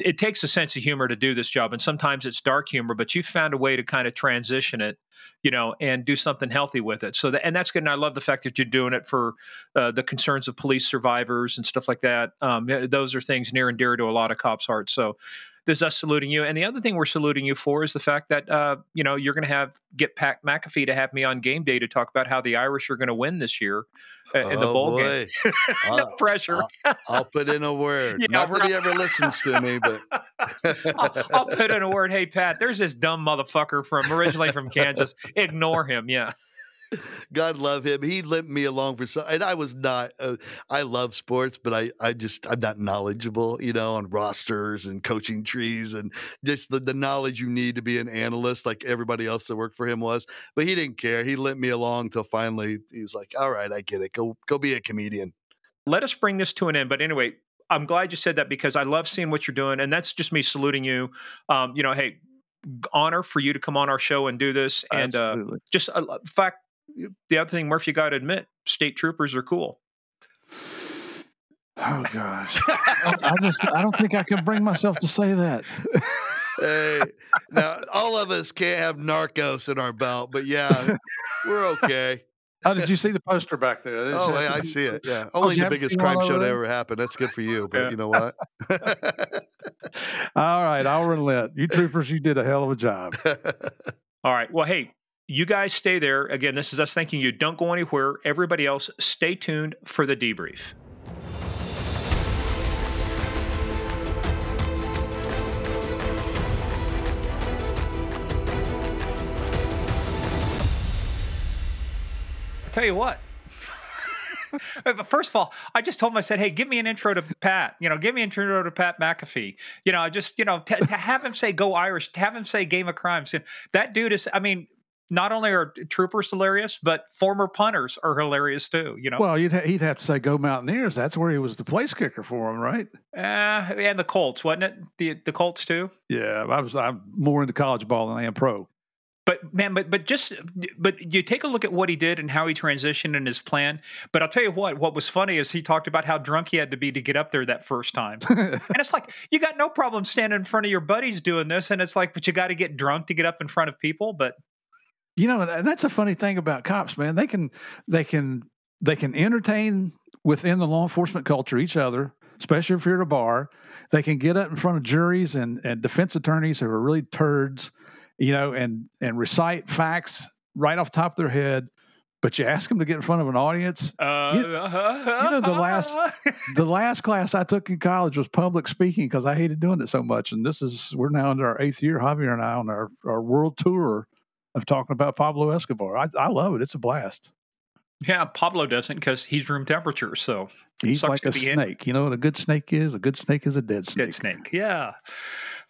it, takes a sense of humor to do this job, and sometimes it's dark humor, but you found a way to kind of transition it, you know, and do something healthy with it. So, that, and that's good. And I love the fact that you're doing it for uh, the concerns of police survivors and stuff like that. Um, those are things near and dear to a lot of cops' hearts. So, this is us saluting you. And the other thing we're saluting you for is the fact that uh, you know you're going to have get Pat McAfee to have me on game day to talk about how the Irish are going to win this year uh, in the Oh, bowl boy. game. no I'll- pressure. I'll put in a word. Yeah, Not that he ever listens to me, but I'll, I'll put in a word. Hey, Pat, there's this dumb motherfucker from originally from Kansas. Ignore him. Yeah. God love him. He limped me along for so, and I was not. Uh, I love sports, but I, I just, I'm not knowledgeable, you know, on rosters and coaching trees and just the, the knowledge you need to be an analyst, like everybody else that worked for him was. But he didn't care. He limped me along till finally he was like, "All right, I get it. Go, go be a comedian." Let us bring this to an end. But anyway, I'm glad you said that because I love seeing what you're doing, and that's just me saluting you. Um, you know, hey, honor for you to come on our show and do this, and uh, just uh, fact, the other thing, Murphy, you got to admit, state troopers are cool. oh gosh, I, I just I don't think I can bring myself to say that. Hey, now all of us can't have narcos in our belt, but yeah, we're okay. How did you see the poster back there? Oh, It's- yeah, I see it. Yeah, oh, only you the biggest crime show to ever happen. That's good for you, but Yeah. you know what? All right, I'll relent. You troopers, you did a hell of a job. All right. Well, hey, you guys stay there. Again, this is us thanking you. Don't go anywhere. Everybody else, stay tuned for the debrief. I tell you what. But uh, First of all, I just told him, I said, hey, give me an intro to Pat. You know, give me an intro to Pat McAfee. You know, I just, you know, to, to have him say go Irish, to have him say Game of Crimes. That dude is, I mean, not only are troopers hilarious, but former punters are hilarious too. You know, Well, you'd ha- he'd have to say go Mountaineers. That's where he was the place kicker for him, right? uh, and the Colts, wasn't it? The the Colts too. Yeah, I was. I'm more into college ball than I am pro. But man, but but just but you take a look at what he did and how he transitioned in his plan. But I'll tell you what, what was funny is he talked about how drunk he had to be to get up there that first time. and it's like you got no problem standing in front of your buddies doing this, and it's like, but you got to get drunk to get up in front of people. But You know, and- that's a funny thing about cops, man. They can they can they can entertain within the law enforcement culture each other, especially if you're at a bar. They can get up in front of juries and, and defense attorneys who are really turds, you know, and and recite facts right off the top of their head. But you ask them to get in front of an audience. uh, You- you know, the last- The last class I took in college was public speaking because I hated doing it so much. And this is we're now into our eighth year, Javier and I, on our, our world tour of talking about Pablo Escobar. I, I love it. It's a blast. yeah, Pablo doesn't because he's room temperature, so He's like a be in. snake. You know what a good snake is? A good snake is a dead snake. Dead snake. Yeah.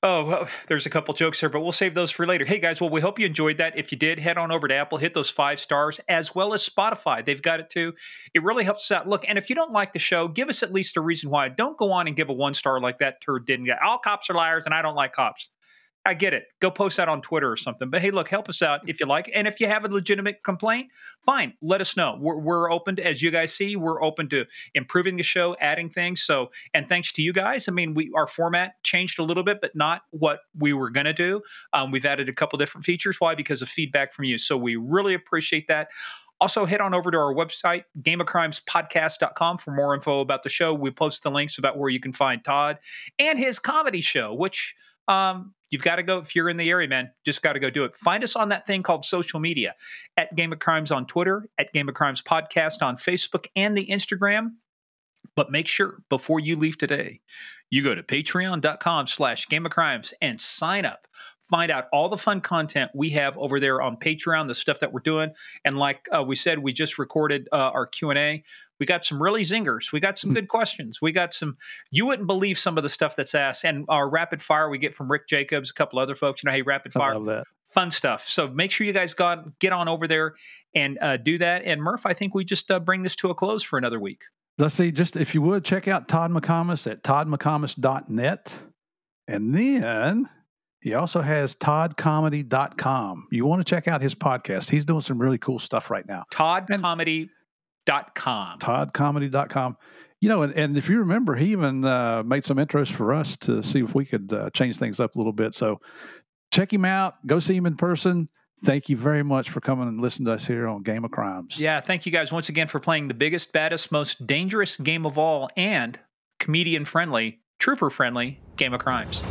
Oh, well, there's a couple jokes here, but we'll save those for later. Hey, guys, well, we hope you enjoyed that. If you did, head on over to Apple, hit those five stars, as well as Spotify. They've got it too. It really helps us out. Look, and if you don't like the show, give us at least a reason why. Don't go on and give a one star like that turd didn't get. All cops are liars, and I don't like cops. I get it. Go post that on Twitter or something. But hey, look, help us out if you like. And if you have a legitimate complaint, fine, let us know. We're, we're open to, as you guys see, we're open to improving the show, adding things. So, and thanks to you guys. I mean, we our format changed a little bit, but not what we were going to do. Um, we've added a couple different features. Why? Because of feedback from you. So we really appreciate that. Also, head on over to our website, gameofcrimespodcast.com, for more info about the show. We post the links about where you can find Todd and his comedy show, which um, you've got to go if you're in the area, man. Just got to go do it. Find us on that thing called social media at Game of Crimes on Twitter, at Game of Crimes Podcast on Facebook and the Instagram. But make sure before you leave today, you go to patreon.com slash game of crimes and sign up. Find out all the fun content we have over there on Patreon, the stuff that we're doing. And like uh, we said, we just recorded uh, our Q&A. We got some really zingers. We got some good questions. We got some, you wouldn't believe some of the stuff that's asked. And our rapid fire we get from Rick Jacobs, a couple other folks. You know, hey, rapid I fire love that. fun stuff. So make sure you guys got get on over there and uh, do that. And Murph, I think we just uh, bring this to a close for another week. Let's see, just if you would check out Todd McComas at toddmccomas.net. And then he also has toddcomedy.com. You want to check out his podcast. He's doing some really cool stuff right now. ToddComedy.com. toddcomedy.com. you know, and, and if you remember, he even uh, made some intros for us to see if we could uh, change things up a little bit. So check him out. Go see him in person. Thank you very much for coming and listening to us here on Game of Crimes. Yeah, thank you guys once again for playing the biggest, baddest, most dangerous game of all and comedian friendly, trooper friendly Game of Crimes.